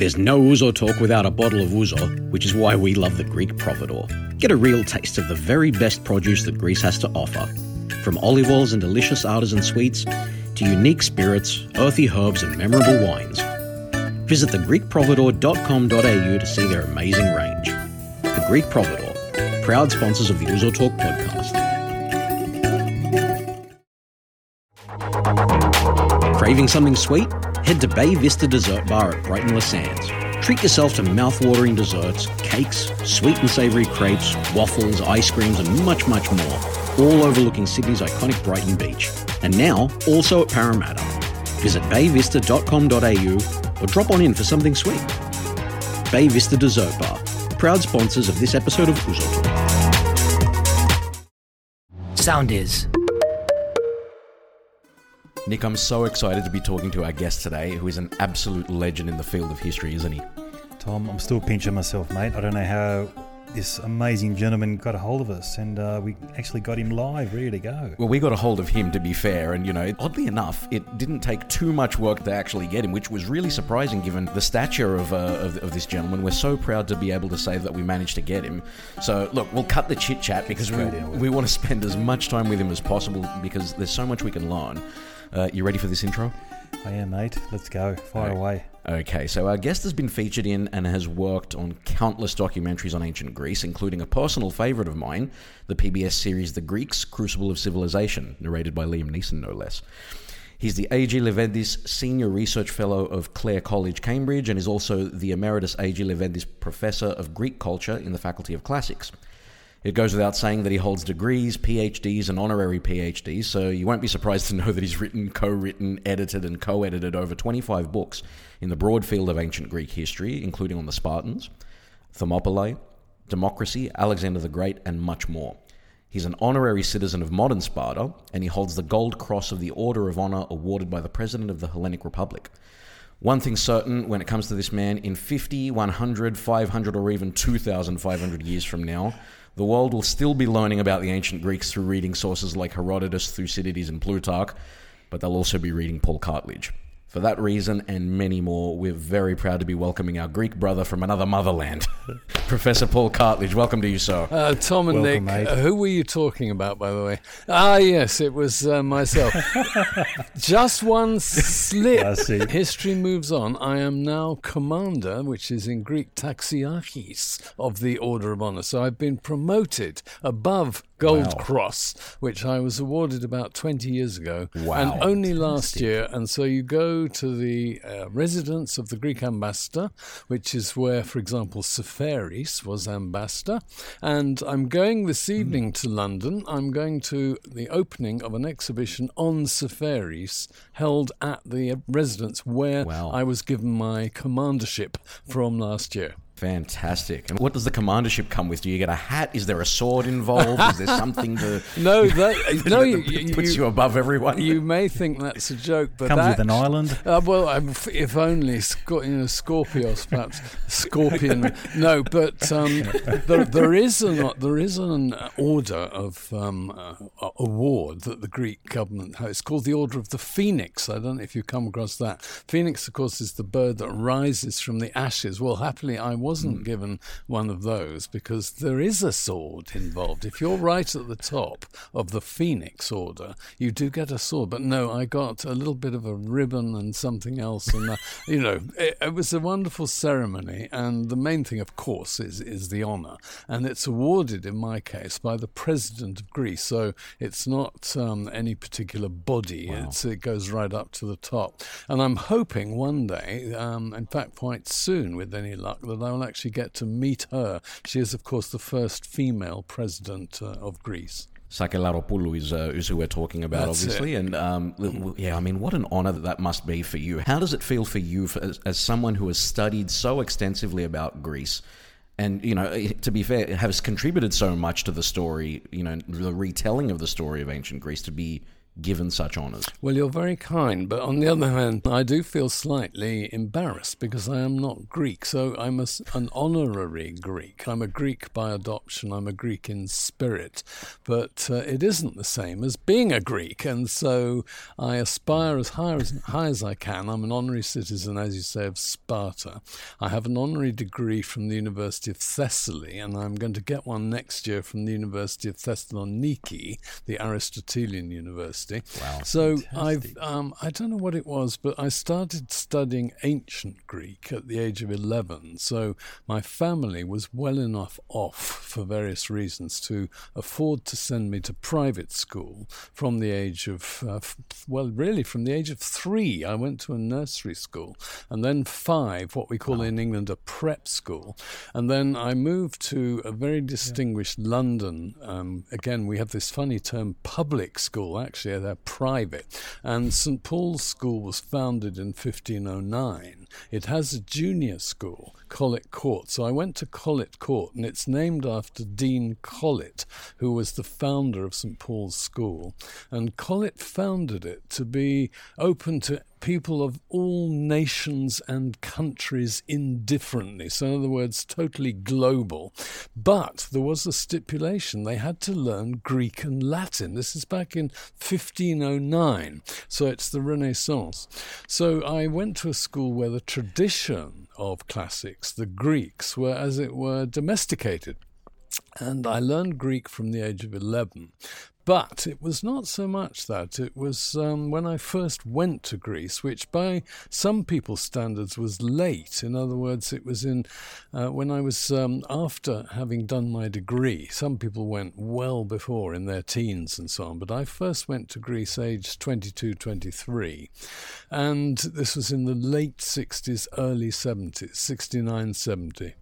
There's no Ouzo talk without a bottle of Ouzo, which is why we love the Greek Providore. Get a real taste of the very best produce that Greece has to offer. From olive oils and delicious artisan sweets to unique spirits, earthy herbs, and memorable wines. Visit thegreekprovidore.com.au to see their amazing range. The Greek Providore, proud sponsors of the Ouzo Talk podcast. Craving something sweet? Head to Bay Vista Dessert Bar at Brighton-Le-Sands. Treat yourself to mouth-watering desserts, cakes, sweet and savoury crepes, waffles, ice creams, and much, much more, all overlooking Sydney's iconic Brighton Beach. And now, also at Parramatta. Visit bayvista.com.au or drop on in for something sweet. Bay Vista Dessert Bar, proud sponsors of this episode of Talk. Sound is. Nick, I'm so excited to be talking to our guest today, who is an absolute legend in the field of history, isn't he? Tom, I'm still pinching myself, mate. I don't know how this amazing gentleman got a hold of us, and uh, we actually got him live, ready to go. Well, we got a hold of him, to be fair, and you know, oddly enough, it didn't take too much work to actually get him, which was really surprising given the stature of, uh, of, of this gentleman. We're so proud to be able to say that we managed to get him. So, look, we'll cut the chit chat because we, Straight in with it. we want to spend as much time with him as possible because there's so much we can learn. Uh, you ready for this intro? I am, mate. Let's go. Fire Right. away. Okay, so our guest has been featured in and has worked on countless documentaries on ancient Greece, including a personal favourite of mine, the PBS series The Greeks Crucible of Civilization, narrated by Liam Neeson, no less. He's the A.G. Leventis Senior Research Fellow of Clare College, Cambridge, and is also the Emeritus A.G. Leventis Professor of Greek Culture in the Faculty of Classics. It goes without saying that he holds degrees, PhDs, and honorary PhDs, so you won't be surprised to know that he's written, co written, edited, and co edited over 25 books in the broad field of ancient Greek history, including on the Spartans, Thermopylae, democracy, Alexander the Great, and much more. He's an honorary citizen of modern Sparta, and he holds the Gold Cross of the Order of Honor awarded by the President of the Hellenic Republic. One thing's certain when it comes to this man in 50, 100, 500, or even 2,500 years from now, the world will still be learning about the ancient Greeks through reading sources like Herodotus, Thucydides, and Plutarch, but they'll also be reading Paul Cartledge. For that reason and many more, we're very proud to be welcoming our Greek brother from another motherland, Professor Paul Cartledge. Welcome to you, sir. Uh, Tom and Welcome, Nick, mate. uh, who were you talking about, by the way? Ah, yes, it was uh, myself. Just one slip. I see. History moves on. I am now commander, which is in Greek taxiarchis of the Order of Honor. So I've been promoted above Gold Wow. Cross, which I was awarded about 20 years ago. Wow. And only last year. And so you go to the uh, residence of the Greek ambassador, which is where, for example, Seferis was ambassador. And I'm going this Hmm. evening to London. I'm going to the opening of an exhibition on Seferis held at the residence where Wow. I was given my commandership from last year. Fantastic. And what does the commandership come with? Do you get a hat? Is there a sword involved? Is there something to No, that no, you, that you, puts you above everyone? you may think that's a joke, but Comes with an island. Uh, well, I'm, if only Sco- you know, Scorpios, perhaps Scorpion. no, but um, there, there is an there is an order of um, uh, award that the Greek government has. It's called the Order of the Phoenix. I don't know if you've come across that. Phoenix, of course, is the bird that rises from the ashes. Well, happily, I wasn't given one of those because there is a sword involved. If you're right at the top of the Phoenix Order, you do get a sword. But no, I got a little bit of a ribbon and something else, and uh, you know, it, it was a wonderful ceremony. And the main thing, of course, is is the honour, and it's awarded in my case by the president of Greece. So it's not um, any particular body; it's, it goes right up to the top. And I'm hoping one day, um, in fact, quite soon, with any luck, that I will actually get to meet her. She is, of course, the first female president uh, of Greece. Sakellaropoulou is, uh, is who we're talking about, That's obviously. And um, yeah, I mean, what an honor that that must be for you. How does it feel for you for, as, as someone who has studied so extensively about Greece? And, you know, eh, to be fair, has contributed so much to the story, you know, the retelling of the story of ancient Greece to be given such honours? Well, you're very kind, but on the other hand, I do feel slightly embarrassed because I am not Greek. So I'm a, an honorary Greek. I'm a Greek by adoption. I'm a Greek in spirit, but uh, it isn't the same as being a Greek. And so I aspire as high as high as I can. I'm an honorary citizen, as you say, of Sparta. I have an honorary degree from the University of Thessaly, and I'm going to get one next year from the University of Thessaloniki, the Aristotelian University. Wow. So I've um, I don't know what it was, but I started studying ancient Greek at the age of eleven. So my family was well enough off for various reasons to afford to send me to private school from the age of uh, well, really from the age of three. I went to a nursery school, and then five, what we call in England a prep school, and then I moved to a very distinguished London. Um, again, we have this funny term, public school. Actually, they're private. And St Paul's School was founded in 1509. It has a junior school, Colet Court. So I went to Colet Court, and it's named after Dean Colet, who was the founder of St Paul's School. And Colet founded it to be open to people of all nations and countries indifferently. So, in other words, totally global. But there was a stipulation they had to learn Greek and Latin. This is back in 1509, so it's the Renaissance. So, I went to a school where the tradition of classics, the Greeks, were, as it were, domesticated. And I learned Greek from the age of 11. But it was not so much that. It was um, when I first went to Greece, which by some people's standards was late. In other words, it was in uh, when I was um, after having done my degree. Some people went well before in their teens and so on. But I first went to Greece aged 22, 23. And this was in the late 60s, early 70s, 69, 70.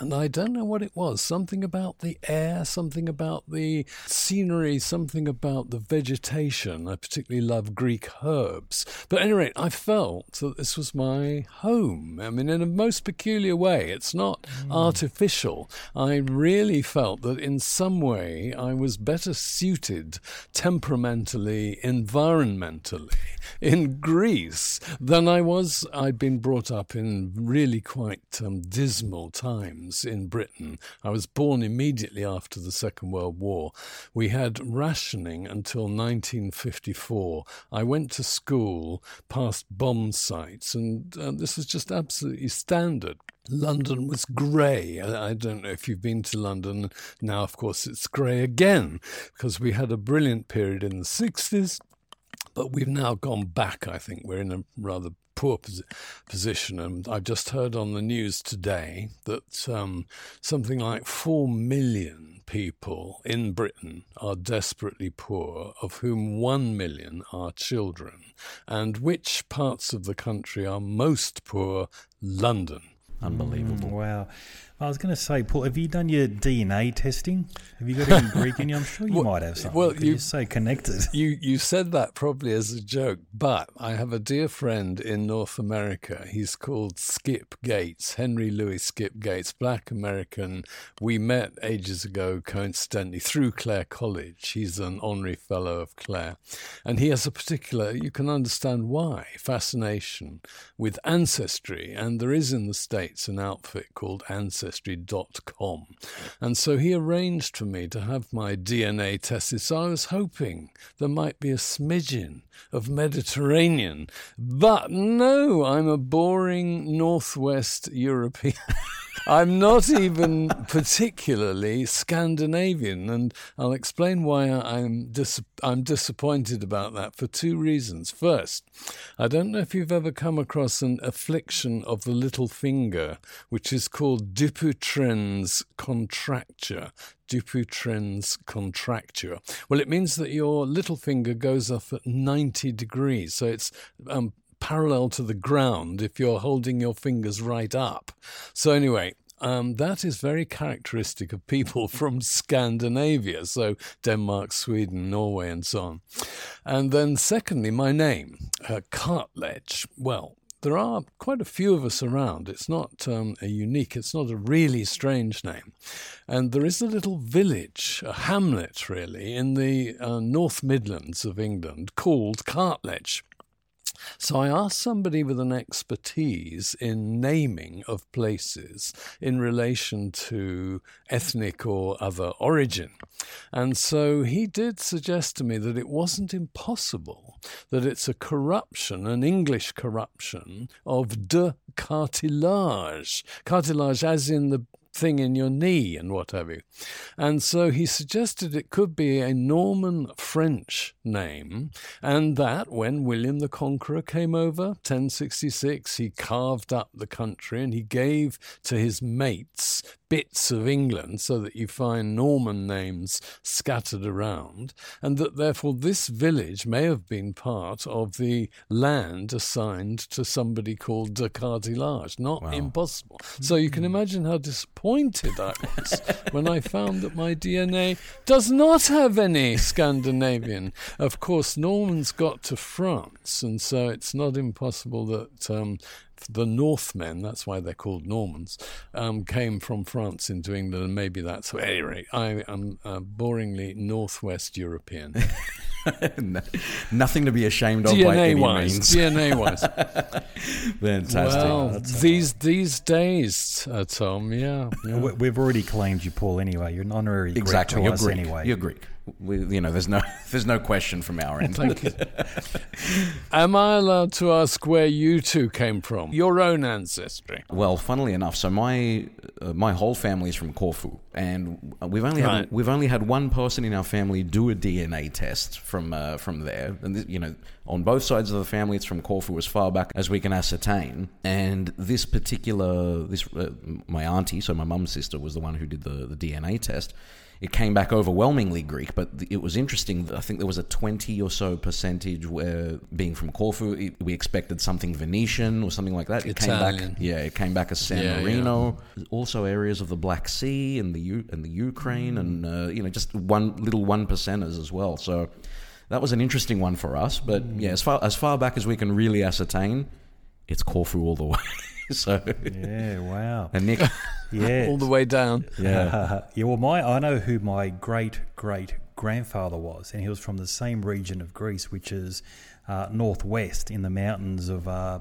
And I don't know what it was something about the air, something about the scenery, something about the vegetation. I particularly love Greek herbs. But anyway, I felt that this was my home. I mean, in a most peculiar way. It's not mm. artificial. I really felt that in some way I was better suited temperamentally, environmentally in Greece than I was. I'd been brought up in really quite um, dismal times times in Britain. I was born immediately after the Second World War. We had rationing until 1954. I went to school past bomb sites, and uh, this was just absolutely standard. London was grey. I don't know if you've been to London. Now, of course, it's grey again because we had a brilliant period in the 60s, but we've now gone back, I think. We're in a rather poor pos- position. And I've just heard on the news today that um, something like 4 million people in Britain are desperately poor, of whom 1 million are children. And which parts of the country are most poor? London. Unbelievable. Mm, wow. I was going to say, Paul, have you done your DNA testing? Have you got any Greek in you? I'm sure you well, might have something. Well, you, so connected. You you said that probably as a joke, but I have a dear friend in North America. He's called Skip Gates, Henry Louis Skip Gates, black American. We met ages ago, coincidentally, through Clare College. He's an honorary fellow of Clare. And he has a particular, you can understand why, fascination with ancestry. And there is in the States an outfit called Ancestry ancestry.com. And so he arranged for me to have my DNA tested. So I was hoping there might be a smidgen of Mediterranean. But no, I'm a boring Northwest European. I'm not even particularly Scandinavian, and I'll explain why I'm dis- I'm disappointed about that for two reasons. First, I don't know if you've ever come across an affliction of the little finger, which is called Dupuytren's contracture. Dupuytren's contracture. Well, it means that your little finger goes off at 90 degrees, so it's um, parallel to the ground if you're holding your fingers right up. So, anyway, um, that is very characteristic of people from Scandinavia, so Denmark, Sweden, Norway, and so on. And then, secondly, my name, uh, Cartledge. Well, there are quite a few of us around. It's not um, a unique, it's not a really strange name. And there is a little village, a hamlet really, in the uh, North Midlands of England called Cartledge. So I asked somebody with an expertise in naming of places in relation to ethnic or other origin. And so he did suggest to me that it wasn't impossible, that it's a corruption, an English corruption of de cartilage. Cartilage as in the thing in your knee and what have you. And so he suggested it could be a Norman French name, and that when William the Conqueror came over, 1066, he carved up the country and he gave to his mates bits of England so that you find Norman names scattered around, and that therefore this village may have been part of the land assigned to somebody called de Cartilage. Not wow. impossible. So you can imagine how disappointed I was when I found that my DNA does not have any Scandinavian. Of course, Normans got to France, and so it's not impossible that um, the Northmen, that's why they're called Normans, um, came from France into England, and maybe that's anyway. I am uh, boringly Northwest European. Nothing to be ashamed of DNA by any wise, means. DNA wise. Fantastic. Well, these these days, uh, Tom, yeah, yeah. We've already claimed you, Paul. Anyway, you're an honorary exactly. Greek to You're us Greek. anyway. You're Greek. We, you know, there's no there's no question from our end. Thank you. Am I allowed to ask where you two came from? Your own ancestry. Well, funnily enough, so my uh, my whole family is from Corfu, and we've only Right. had we've only had one person in our family do a DNA test from uh, from there, and th- you know, on both sides of the family, it's from Corfu as far back as we can ascertain. And this particular this uh, my auntie, so my mum's sister, was the one who did the the DNA test. It came back overwhelmingly Greek, but it was interesting. I think there was a 20 or so percentage where, being from Corfu, it, we expected something Venetian or something like that. It came Italian. back, yeah, it came back as San Yeah, Marino. Also, areas of the Black Sea and the U- and the Ukraine, and uh, you know, just one little one percenters as well. So that was an interesting one for us. But yeah, as far as far back as we can really ascertain, it's Corfu all the way. so Yeah, wow. and Nick, Yeah. All the way down. yeah, yeah, well, my I know who my great great grandfather was, and he was from the same region of Greece, which is uh, northwest in the mountains of. Uh,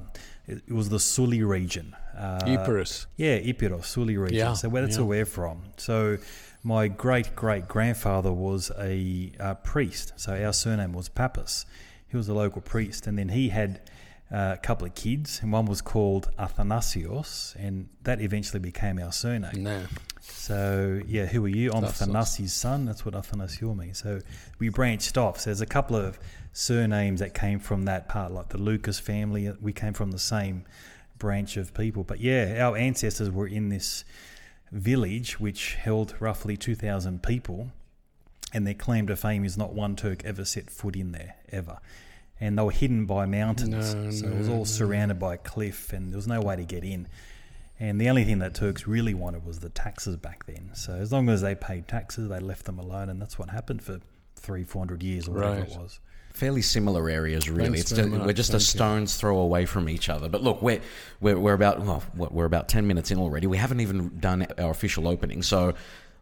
it, it was the Suli region. Uh, Epirus. Yeah, Epirus, Suli region. Yeah, so where that's yeah. where we're from. So my great great grandfather was a uh, priest. So our surname was Pappas. He was a local priest, and then he had uh, a couple of kids, and one was called Athanasios, and that eventually became our surname. No. So yeah, who are you? I'm son. That's what Athanasio means. So we branched off. So there's a couple of surnames that came from that part, like the Lucas family. We came from the same branch of people. But yeah, our ancestors were in this village which held roughly 2,000 people, and their claim to fame is not one Turk ever set foot in there ever. And they were hidden by mountains, No, so it was all no. surrounded by a cliff, and there was no way to get in. And the only thing that Turks really wanted was the taxes back then. So as long as they paid taxes, they left them alone, and that's what happened for three, four hundred years or whatever Right. it was. fairly similar areas, really. It's just, we're just a Thank you. stone's throw away from each other. But look, we're we're, we're about well, we're about ten minutes in already. We haven't even done our official opening, so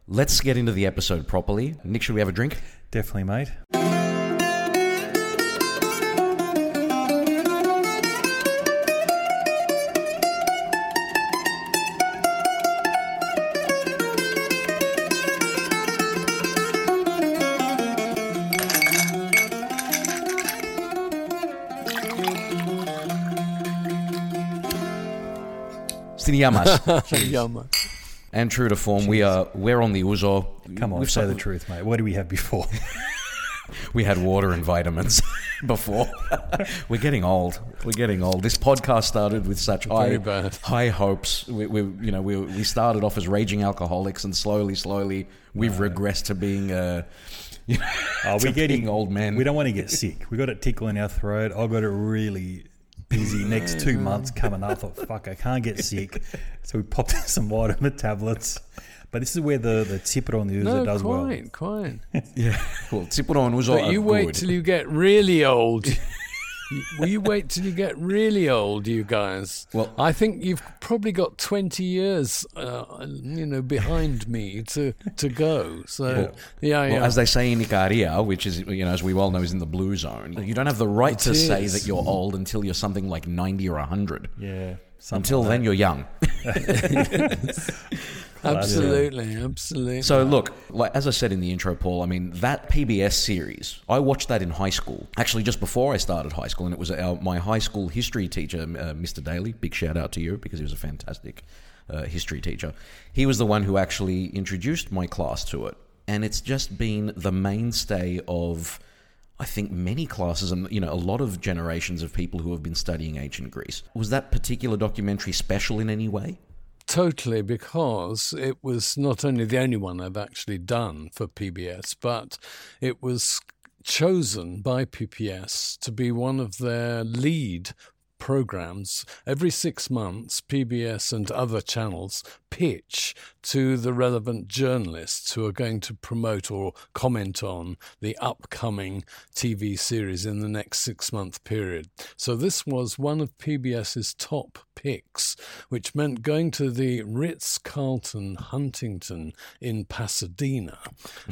let's get into the episode properly. Nick, should we have a drink? Definitely, mate. Stiniyamas. Yeah, man. and true to form, we are we're on the Ouzo. Come on, We've say the truth, mate. What do we have before? We had water and vitamins before. We're getting old. We're getting old. This podcast started with such high Very bad. high hopes. We, we you know we we started off as raging alcoholics, and slowly, slowly, we've regressed to being uh, you know, Oh, to we're getting being old men. We don't want to get sick. We got a tickle in our throat. I got it really busy next two months coming up. I thought, fuck, I can't get sick. So we popped in some vitamin tablets. But this is where the the Cipron user No, does well. quite, quite. Yeah. Well, Tsipuron was all But you wait good. till you get really old. Will you wait till you get really old, you guys? Well- I think you've probably got twenty years, uh, you know, behind me to to go. So yeah, Well, yeah. as they say in Icaria, which is, you know, as we well know, is in the blue zone, you don't have the right to say that you're old until you're something like 90 or 100. Yeah. Something Until like then, you're young. absolutely, absolutely. So look, like as I said in the intro, Paul. I mean that PBS series. I watched that in high school. Actually, just before I started high school, and it was our, my high school history teacher, uh, Mr. Daly. Big shout out to you because he was a fantastic uh, history teacher. He was the one who actually introduced my class to it, and it's just been the mainstay of. I think many classes and you know a lot of generations of people who have been studying ancient Greece. Was that particular documentary special in any way? Totally, because it was not only the only one I've actually done for PBS, but it was chosen by PBS to be one of their lead programs. Every six months, PBS and other channels pitch to the relevant journalists who are going to promote or comment on the upcoming TV series in the next six month period. So this was one of PBS's top picks, which meant going to the Ritz Carlton Huntington in Pasadena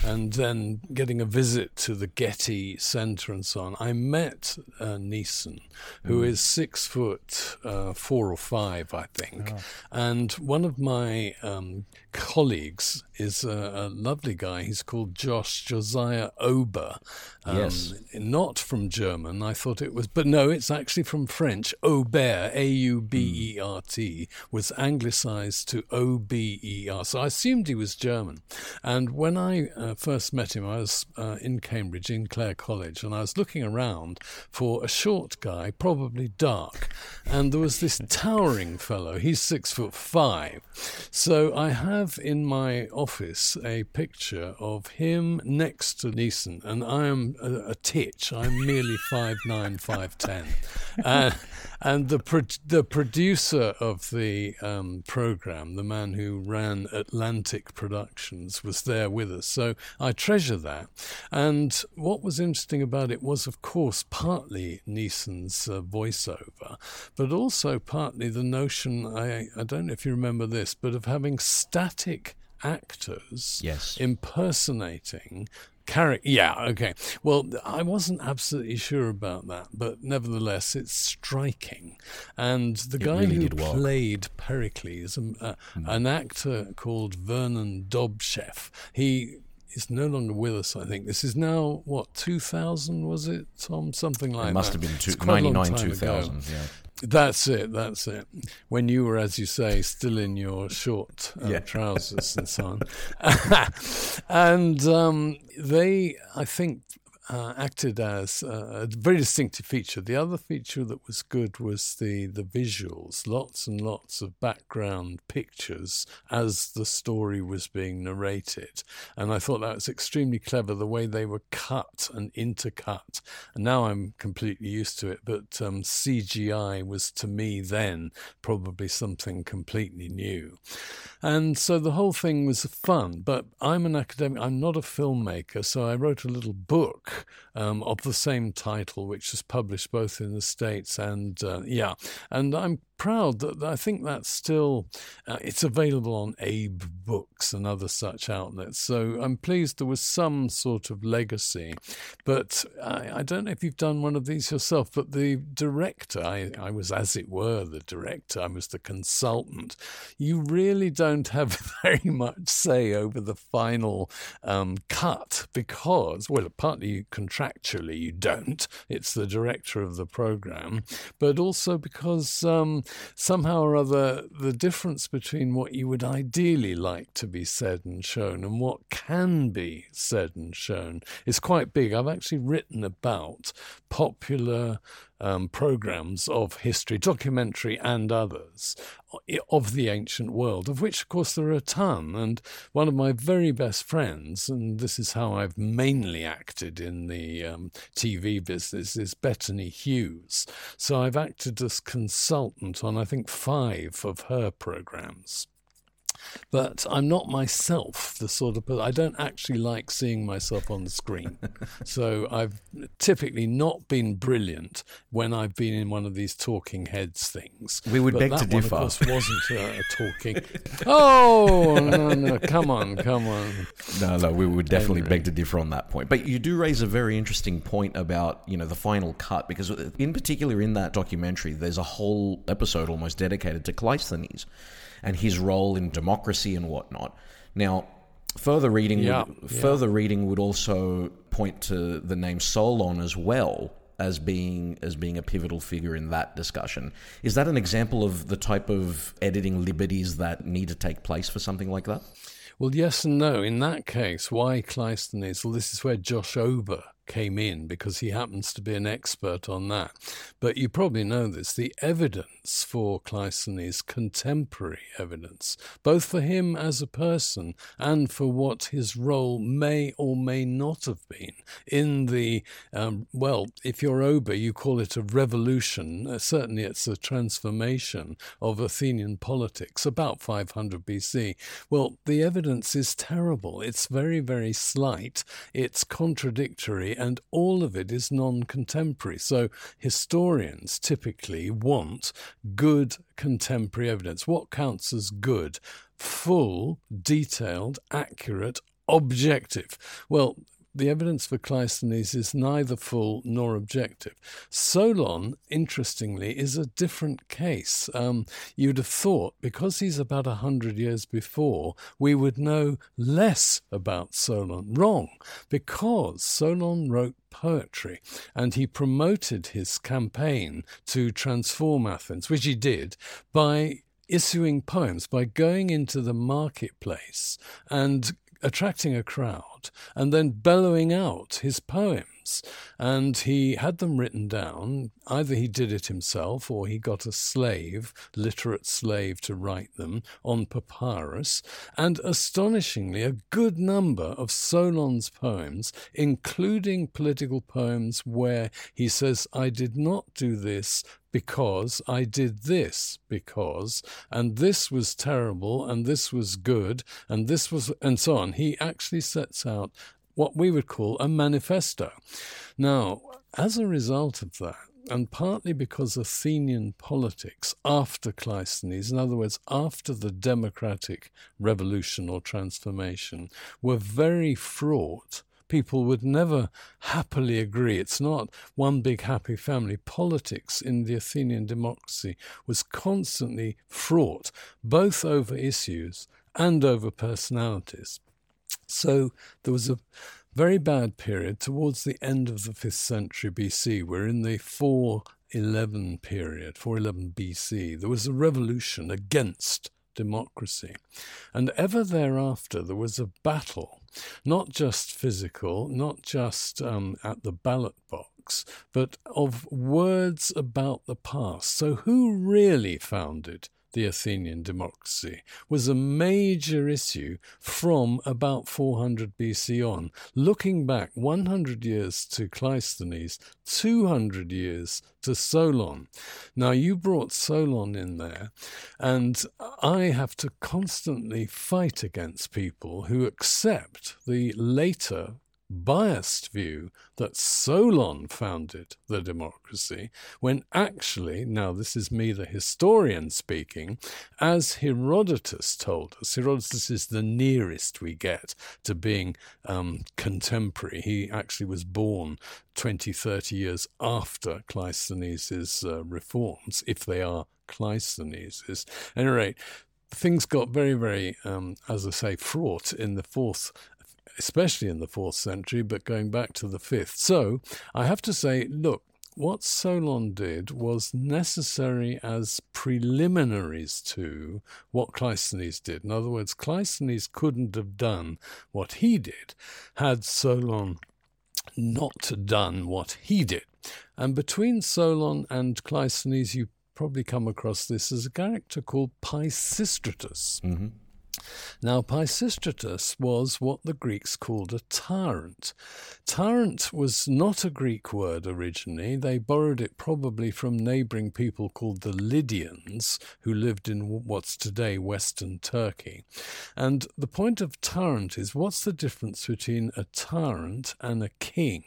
and then getting a visit to the Getty Center and so on. I met uh, Neeson, who is six foot uh, four or five, I think. And one of my um, colleagues is a, a lovely guy. He's called Josh Josiah Ober. Um, Yes. Not from German. I thought it was, but no, it's actually from French. Aubert, A U B E R T, was anglicized to O B E R. So I assumed he was German. And when I uh, first met him, I was uh, in Cambridge, in Clare College, and I was looking around for a short guy, probably dark. And there was this towering fellow. He's six foot five. So I have in my office a picture of him next to Neeson, and I am a, a titch. I'm merely five nine, five ten, uh, and the pro- the producer of the um, program, the man who ran Atlantic Productions, was there with us. So I treasure that. And what was interesting about it was, of course, partly Neeson's uh, voiceover, but also partly the notion. I I don't know if you remember this, but of having static actors Yes. impersonating character. Yeah, okay. Well, I wasn't absolutely sure about that, but nevertheless, it's striking. And the guy really who played Pericles, um, uh, an actor called Vernon Dobtcheff, he is no longer with us, I think. This is now, what, 2000 was it, Tom? Something like that. It must have been two, It's quite a long 99, time ago. 2000. Yeah. That's it. That's it. When you were, as you say, still in your short uh, Yeah. trousers and so on, and um, they, I think, uh, acted as a very distinctive feature. The other feature that was good was the the visuals. Lots and lots of background pictures as the story was being narrated, and I thought that was extremely clever. The way they were cut and intercut, and now I'm completely used to it. But um, CGI was to me then probably something completely new. And so the whole thing was fun, but I'm an academic, I'm not a filmmaker, so I wrote a little book um, of the same title, which was published both in the States and, uh, yeah, and I'm proud that I think that's still, uh, it's available on Abe Books and other such outlets. So I'm pleased there was some sort of legacy. But I, I don't know if you've done one of these yourself, but the director, I, I was, as it were, the director, I was the consultant. You really don't have very much say over the final um, cut because, well, partly contractually you don't. It's the director of the program, but also because um, somehow or other the difference between what you would ideally like to be said and shown and what can be said and shown is quite big. I've actually written about popular um, programs of history, documentary and others, of the ancient world, of which, of course, there are a ton. And one of my very best friends, and this is how I've mainly acted in the um, TV business, is Bettany Hughes. So I've acted as consultant on, I think, five of her programs. But I'm not myself the sort of person. I don't actually like seeing myself on the screen. so I've typically not been brilliant when I've been in one of these talking heads things. We would but beg that to one, differ. Of course, wasn't a, a talking. oh no, no, come on, come on. No, no, we would definitely Henry. beg to differ on that point. But you do raise a very interesting point about you know the final cut because in particular in that documentary, there's a whole episode almost dedicated to Cleisthenes and his role in democracy and whatnot. Now, further reading, Yeah, would, yeah. further reading would also point to the name Solon as well as being as being a pivotal figure in that discussion. Is that an example of the type of editing liberties that need to take place for something like that? Well, yes and no. In that case, why Cleisthenes? Well, this is where Josh Ober came in because he happens to be an expert on that. But you probably know this the evidence for Cleisthenes, contemporary evidence, both for him as a person and for what his role may or may not have been in the, um, well, if you're Ober, you call it a revolution. Uh, certainly, it's a transformation of Athenian politics about 500 BC. Well, the evidence is terrible. It's very, very slight. It's contradictory, and all of it is non contemporary. So, historians typically want good contemporary evidence. What counts as good? Full, detailed, accurate, objective. Well, the evidence for Cleisthenes is neither full nor objective. Solon, interestingly, is a different case. Um, you'd have thought, because he's about a hundred years before, we would know less about Solon. Wrong, because Solon wrote poetry and he promoted his campaign to transform Athens, which he did, by issuing poems, by going into the marketplace and attracting a crowd and then bellowing out his poems. And he had them written down. Either he did it himself or he got a slave, literate slave, to write them on papyrus. And astonishingly, a good number of Solon's poems, including political poems where he says, I did not do this because I did this because, and this was terrible, and this was good, and this was, and so on. He actually sets out what we would call a manifesto. Now, as a result of that, and partly because Athenian politics after Cleisthenes, in other words, after the democratic revolution or transformation, were very fraught people would never happily agree. It's not one big happy family. Politics in the Athenian democracy was constantly fraught, both over issues and over personalities. So there was a very bad period towards the end of the 5th century BC. We're in the 411 period, 411 BC. There was a revolution against democracy. And ever thereafter, there was a battle, not just physical, not just um, at the ballot box, but of words about the past. So, who really founded the Athenian democracy was a major issue from about 400 BC on. Looking back 100 years to Cleisthenes, 200 years to Solon. Now, you brought Solon in there, and I have to constantly fight against people who accept the later biased view that Solon founded the democracy, when actually, now this is me, the historian, speaking, as Herodotus told us, Herodotus is the nearest we get to being um, contemporary. He actually was born 20, 30 years after Cleisthenes' uh, reforms, if they are Cleisthenes'. At any rate, things got very, very, um, as I say, fraught in the fourth especially in the fourth century, but going back to the fifth. So I have to say, look, what Solon did was necessary as preliminaries to what Cleisthenes did. In other words, Cleisthenes couldn't have done what he did had Solon not done what he did. And between Solon and Cleisthenes, you probably come across this as a character called Pisistratus. Mm-hmm. Now, Pisistratus was what the Greeks called a tyrant. Tyrant was not a Greek word originally. They borrowed it probably from neighboring people called the Lydians, who lived in what's today Western Turkey. And the point of tyrant is what's the difference between a tyrant and a king?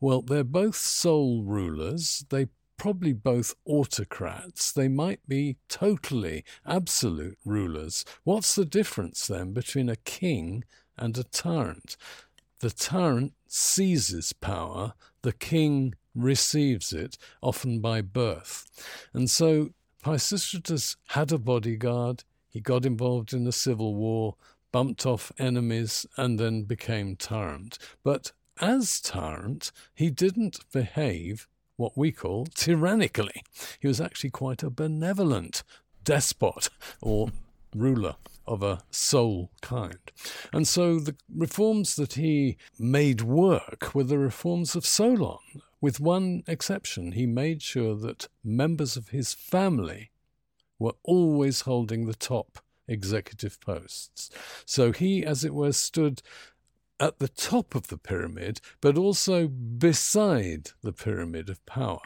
Well, they're both sole rulers. They probably both autocrats. They might be totally absolute rulers. What's the difference then between a king and a tyrant? The tyrant seizes power, the king receives it, often by birth. And so Pisistratus had a bodyguard, he got involved in a civil war, bumped off enemies, and then became tyrant. But as tyrant, he didn't behave what we call tyrannically. He was actually quite a benevolent despot or ruler of a sole kind. And so the reforms that he made work were the reforms of Solon, with one exception. He made sure that members of his family were always holding the top executive posts. So he, as it were, stood at the top of the pyramid, but also beside the pyramid of power.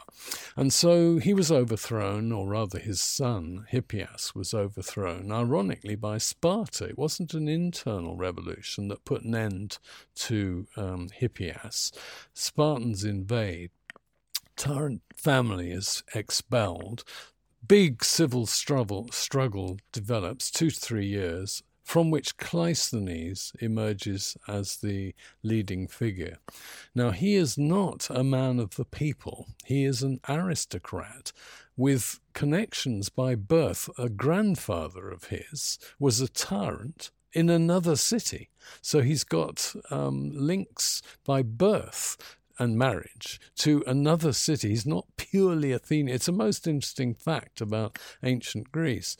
And so he was overthrown, or rather his son, Hippias, was overthrown, ironically, by Sparta. It wasn't an internal revolution that put an end to um, Hippias. Spartans invade. Tyrant family is expelled. Big civil struggle, struggle develops, two to three years from which Cleisthenes emerges as the leading figure. Now, he is not a man of the people, he is an aristocrat with connections by birth. A grandfather of his was a tyrant in another city. So he's got um, links by birth and marriage to another city. He's not purely Athenian. It's a most interesting fact about ancient Greece,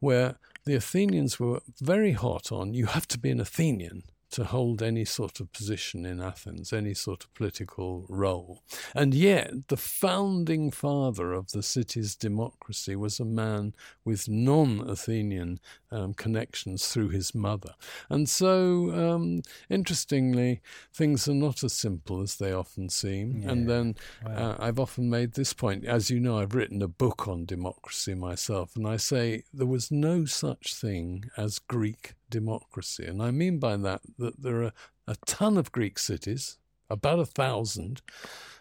where the Athenians were very hot on you have to be an Athenian to hold any sort of position in Athens, any sort of political role. And yet, the founding father of the city's democracy was a man with non Athenian um, connections through his mother. And so, um, interestingly, things are not as simple as they often seem. Yeah. And then wow. uh, I've often made this point. As you know, I've written a book on democracy myself, and I say there was no such thing as Greek democracy. And I mean by that that there are a ton of Greek cities, about a thousand.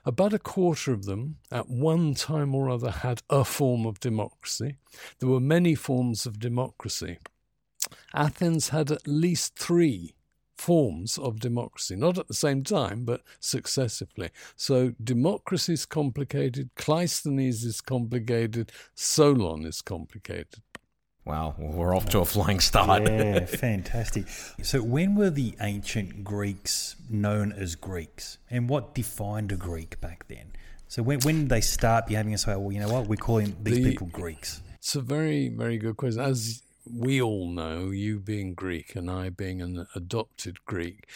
About a quarter of them, at one time or other, had a form of democracy. There were many forms of democracy. Athens had at least three forms of democracy, not at the same time, but successively. So democracy is complicated, Cleisthenes is complicated, Solon is complicated. Wow, we're off to a flying start. Yeah, fantastic. So, when were the ancient Greeks known as Greeks, and what defined a Greek back then? So, when, when did they start behaving as well? Well, you know what, we're calling these the, people Greeks. It's a very, very good question. As we all know, you being Greek and I being an adopted Greek,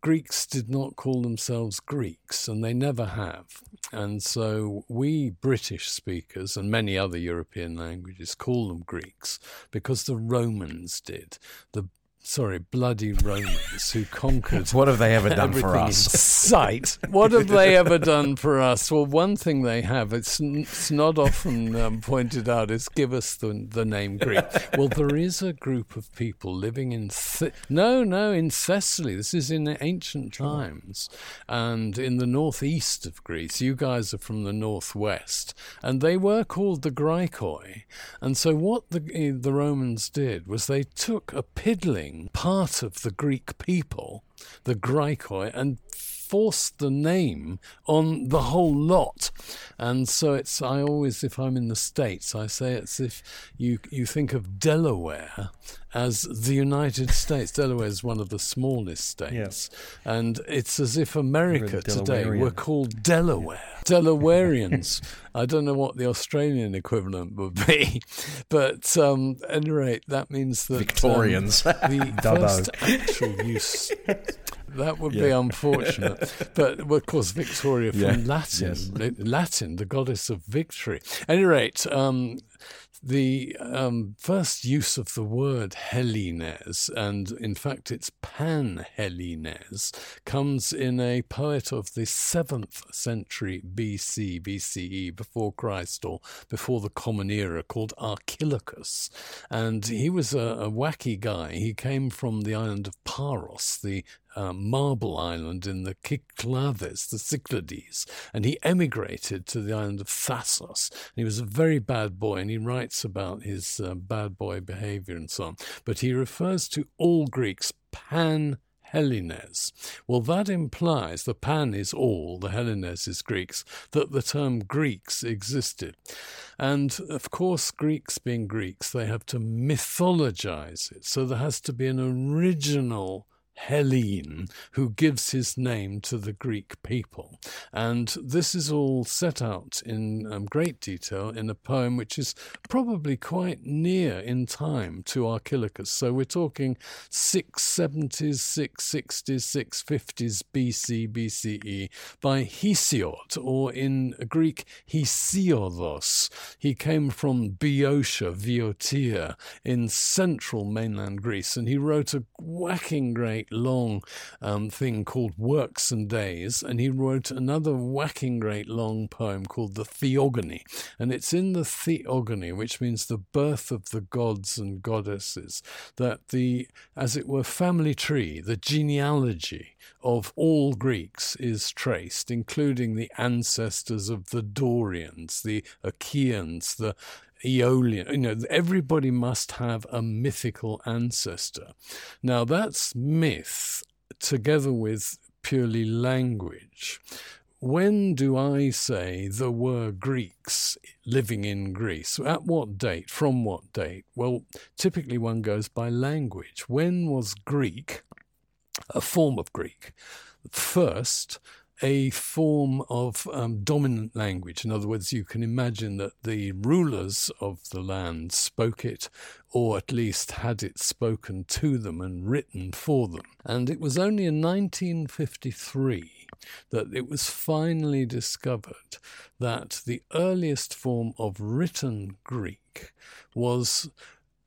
Greeks did not call themselves Greeks, and they never have. And so we British speakers and many other European languages call them Greeks because the Romans did. The sorry, bloody Romans who conquered. what have they ever done for us? sight. What have they ever done for us? Well, one thing they have, it's, it's not often um, pointed out, is give us the, the name Greek. well, there is a group of people living in. Th- no, no, in Thessaly. This is in ancient times. And in the northeast of Greece. You guys are from the northwest. And they were called the Graikoi. And so what the, the Romans did was they took a piddling part of the Greek people, the Graikoi, and forced the name on the whole lot. And so it's, I always, if I'm in the States, I say it's if you, you think of Delaware as the United States. Delaware is one of the smallest states. Yeah. And it's as if America today were called Delaware. Yeah. Delawareans. I don't know what the Australian equivalent would be, but um, at any rate, that means that Victorians. Um, the first actual use that would yeah. be unfortunate. but well, of course, Victoria from yeah. Latin, yes. Latin, the goddess of victory. At any rate, um, the um, first use of the word Hellenes, and in fact it's Pan Hellenes, comes in a poet of the 7th century BC, BCE, before Christ or before the Common Era, called Archilochus. And he was a, a wacky guy. He came from the island of Paros, the marble island in the Cyclades, the Cyclades, and he emigrated to the island of Thasos. And he was a very bad boy, and he writes about his uh, bad boy behavior and so on. But he refers to all Greeks pan Hellenes. Well, that implies the pan is all, the Hellenes is Greeks, that the term Greeks existed. And of course, Greeks being Greeks, they have to mythologize it. So there has to be an original Hellene, who gives his name to the Greek people. And this is all set out in um, great detail in a poem which is probably quite near in time to Archilochus. So we're talking 670s, 660s, 650s BC, BCE by Hesiod, or in Greek, Hesiodos. He came from Boeotia, Viotia, in central mainland Greece, and he wrote a whacking great great long um, thing called Works and Days, and he wrote another whacking great long poem called The Theogony. And it's in the Theogony, which means the birth of the gods and goddesses, that the, as it were, family tree, the genealogy of all Greeks is traced, including the ancestors of the Dorians, the Achaeans, the Aeolian. You know, everybody must have a mythical ancestor. Now, that's myth together with purely language. When do I say there were Greeks living in Greece? At what date? From what date? Well, typically one goes by language. When was Greek a form of Greek? First, a form of um, dominant language. In other words, you can imagine that the rulers of the land spoke it, or at least had it spoken to them and written for them. And it was only in 1953 that it was finally discovered that the earliest form of written Greek was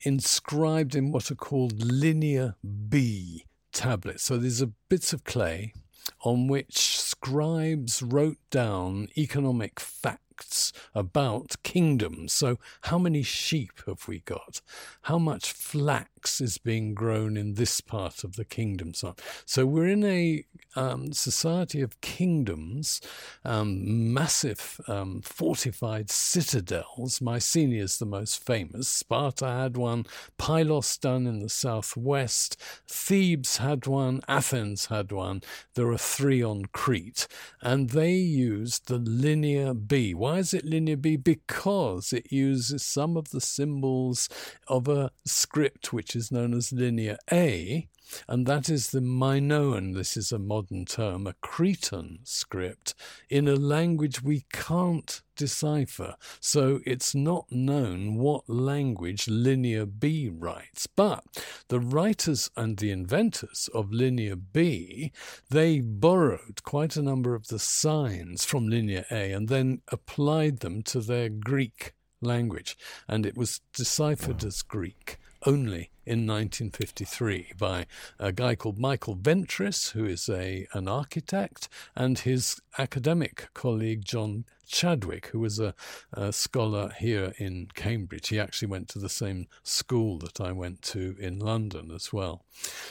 inscribed in what are called linear B tablets. So these are bits of clay on which scribes wrote down economic facts about kingdoms. So, how many sheep have we got? How much flax is being grown in this part of the kingdom? So, so we're in a um, society of kingdoms, um, massive um, fortified citadels. Mycenae is the most famous. Sparta had one, Pylos done in the southwest, Thebes had one, Athens had one. There are three on Crete, and they used the linear B. Why is it linear B? Because it uses some of the symbols of a script which is known as linear A, and that is the Minoan, this is a modern term, a Cretan script in a language we can't decipher. So it's not known what language Linear B writes. But the writers and the inventors of Linear B, they borrowed quite a number of the signs from Linear A and then applied them to their Greek language. And it was deciphered as Greek only in 1953 by a guy called Michael Ventris, who is a, an architect, and his academic colleague John Chadwick, who was a, a, scholar here in Cambridge. He actually went to the same school that I went to in London as well.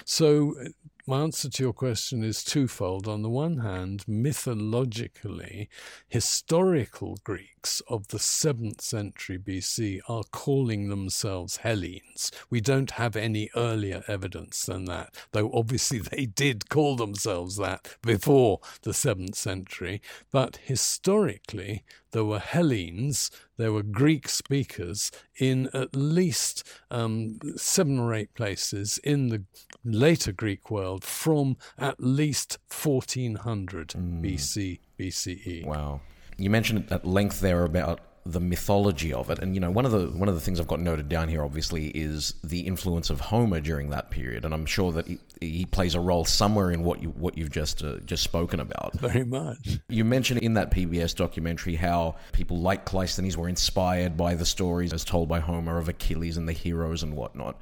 So uh, my answer to your question is twofold. On the one hand, mythologically, historical Greeks of the 7th century BC are calling themselves Hellenes. We don't have any earlier evidence than that, though obviously they did call themselves that before the 7th century. But historically, there were Hellenes, there were Greek speakers in at least um, seven or eight places in the later Greek world from at least 1400 mm. BC, BCE. Wow. You mentioned at length there about the mythology of it. And you know, one of the one of the things I've got noted down here, obviously, is the influence of Homer during that period, and I'm sure that he, plays a role somewhere in what you what you've just uh, just spoken about. Very much. You mentioned in that PBS documentary how people like Cleisthenes were inspired by the stories as told by Homer of Achilles and the heroes and whatnot.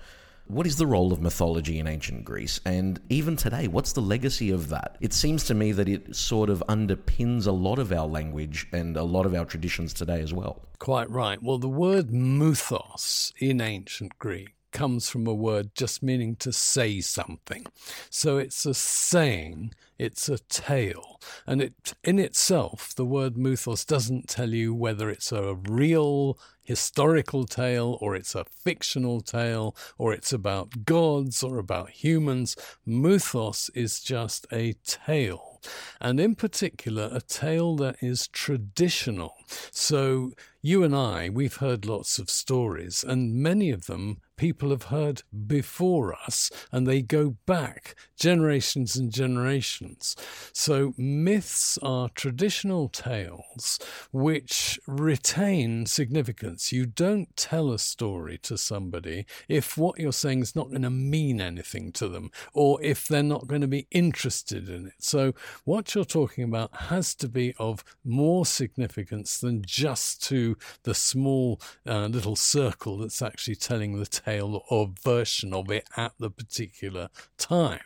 What is the role of mythology in ancient Greece? And even today, what's the legacy of that? It seems to me that it sort of underpins a lot of our language and a lot of our traditions today as well. Quite right. Well, the word mythos in ancient Greek comes from a word just meaning to say something. So it's a saying, it's a tale. And it in itself, the word mythos doesn't tell you whether it's a real historical tale or it's a fictional tale or it's about gods or about humans. Mythos is just a tale. And in particular, a tale that is traditional. So you and I, we've heard lots of stories, and many of them people have heard before us, and they go back generations and generations. So myths are traditional tales which retain significance. You don't tell a story to somebody if what you're saying is not going to mean anything to them, or if they're not going to be interested in it. So what you're talking about has to be of more significance than just to the small uh, little circle that's actually telling the tale or version of it at the particular time.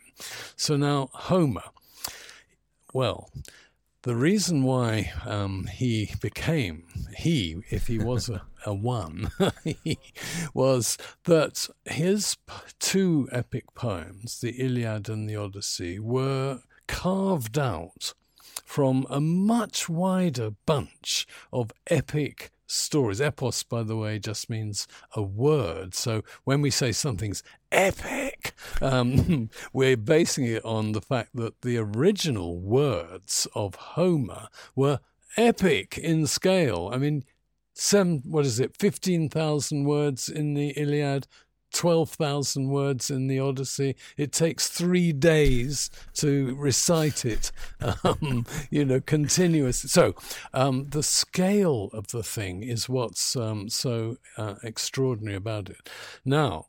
So now, Homer. Well, the reason why um, he became he, if he was a, a one, was that his two epic poems, the Iliad and the Odyssey, were carved out from a much wider bunch of epic stories. Epos, by the way, just means a word. So when we say something's epic, um, we're basing it on the fact that the original words of Homer were epic in scale. I mean, seven, what is it, 15,000 words in the Iliad, 12,000 words in the Odyssey. It takes three days to recite it, um, you know, continuously. So um, the scale of the thing is what's um, so uh, extraordinary about it. Now,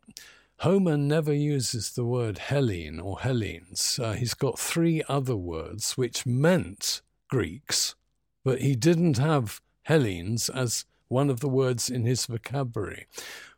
Homer never uses the word Hellene or Hellenes. Uh, he's got three other words which meant Greeks, but he didn't have Hellenes as one of the words in his vocabulary.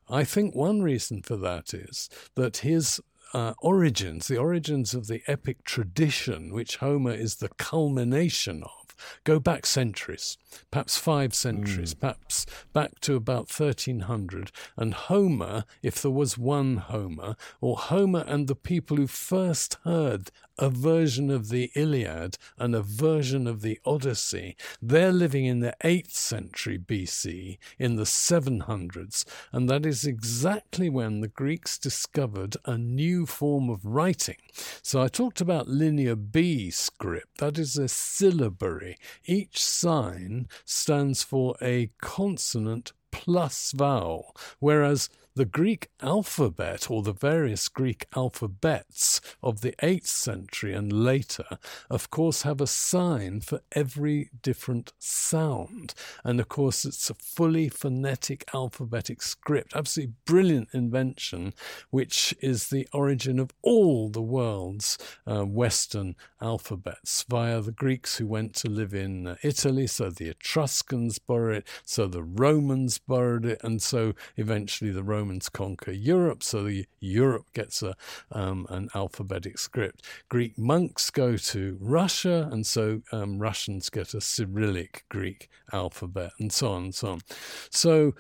I think one reason for that is that his uh, origins, the origins of the epic tradition, which Homer is the culmination of, go back centuries, perhaps five centuries, mm. perhaps back to about 1300. And Homer, if there was one Homer, or Homer and the people who first heard a version of the Iliad and a version of the Odyssey. They're living in the 8th century BC, in the 700s, and that is exactly when the Greeks discovered a new form of writing. So I talked about linear B script, that is a syllabary. Each sign stands for a consonant plus vowel, whereas the Greek alphabet, or the various Greek alphabets of the 8th century and later, of course, have a sign for every different sound. And of course, it's a fully phonetic alphabetic script. Absolutely brilliant invention, which is the origin of all the world's uh, Western alphabets via the Greeks who went to live in uh, Italy. So the Etruscans borrowed it, so the Romans borrowed it, and so eventually the Romans Romans conquer Europe, so the, Europe gets a, um, an alphabetic script. Greek monks go to Russia, and so um, Russians get a Cyrillic Greek alphabet, and so on and so on. So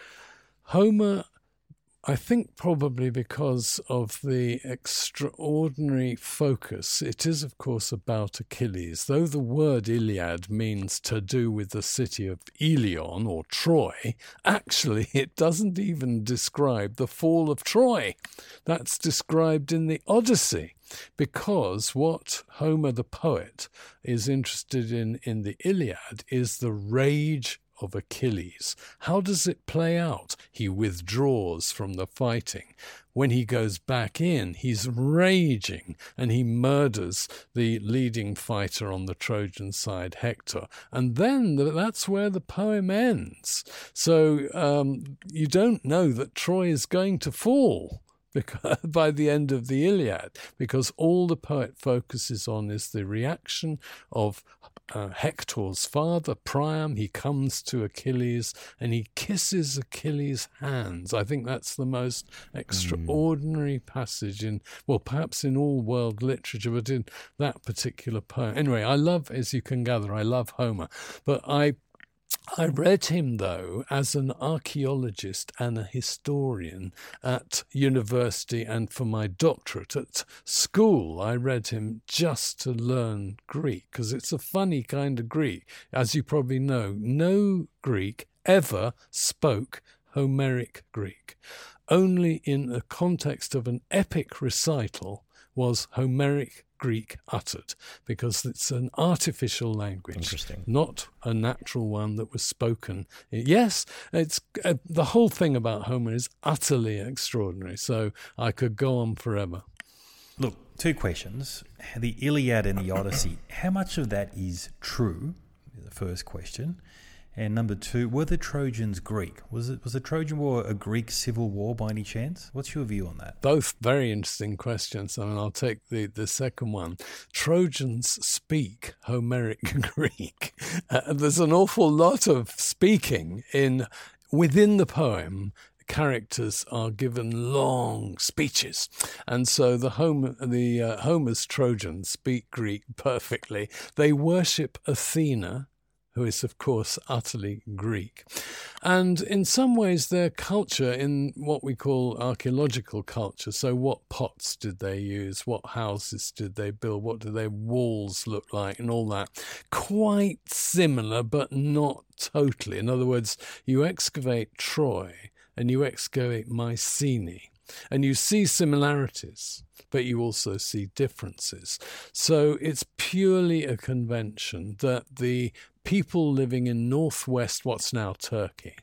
Homer I think probably because of the extraordinary focus. It is, of course, about Achilles. Though the word Iliad means to do with the city of Ilion or Troy, actually it doesn't even describe the fall of Troy. That's described in the Odyssey because what Homer the poet is interested in in the Iliad is the rage of Achilles. How does it play out? He withdraws from the fighting. when he goes back in, he's raging and he murders the leading fighter on the Trojan side, Hector. And then that's where the poem ends. So um, you don't know that Troy is going to fall because, by the end of the Iliad, because all the poet focuses on is the reaction of uh, Hector's father, Priam. He comes to Achilles and he kisses Achilles' hands. I think that's the most extraordinary mm. passage in, well, perhaps in all world literature, but in that particular poem. Anyway, I love, as you can gather, I love Homer, but I I read him, though, as an archaeologist and a historian at university and for my doctorate at school. I read him just to learn Greek because it's a funny kind of Greek. As you probably know, no Greek ever spoke Homeric Greek. Only in the context of an epic recital was Homeric Greek uttered because it's an artificial language, not a natural one that was spoken. Yes, it's uh, the whole thing about Homer is utterly extraordinary. So I could go on forever. Look, two questions: the Iliad and the Odyssey. How much of that is true? The first question. And number two, were the Trojans Greek? Was it was the Trojan War a Greek civil war by any chance? What's your view on that? Both very interesting questions. I mean, I'll take the, the second one. Trojans speak Homeric Greek. Uh, there's an awful lot of speaking in within the poem characters are given long speeches, and so the Homer, the uh, Homer's Trojans speak Greek perfectly. They worship Athena, who is, of course, utterly Greek. And in some ways, their culture, in what we call archaeological culture, so what pots did they use? What houses did they build? What do their walls look like? And all that. Quite similar, but not totally. In other words, you excavate Troy and you excavate Mycenae and you see similarities, but you also see differences. So it's purely a convention that the people living in northwest, what's now Turkey,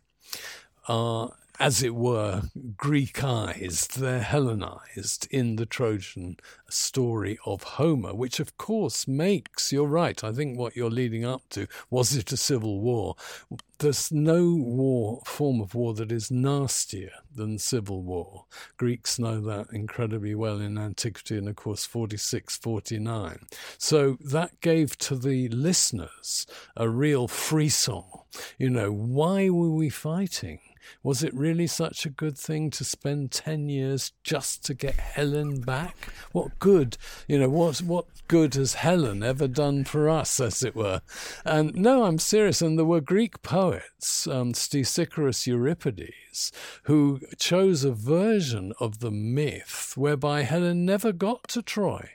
are as it were, Greekized, they're Hellenized in the Trojan story of Homer, which of course makes, you're right, I think what you're leading up to, was it a civil war? There's no war, form of war that is nastier than civil war. Greeks know that incredibly well in antiquity and, of course, 46, 49. So that gave to the listeners a real frisson. You know, why were we fighting? Was it really such a good thing to spend 10 years just to get Helen back? What good, you know, what, what good has Helen ever done for us, as it were? And no, I'm serious. And there were Greek poets, um, Stesichorus Euripides, who chose a version of the myth whereby Helen never got to Troy.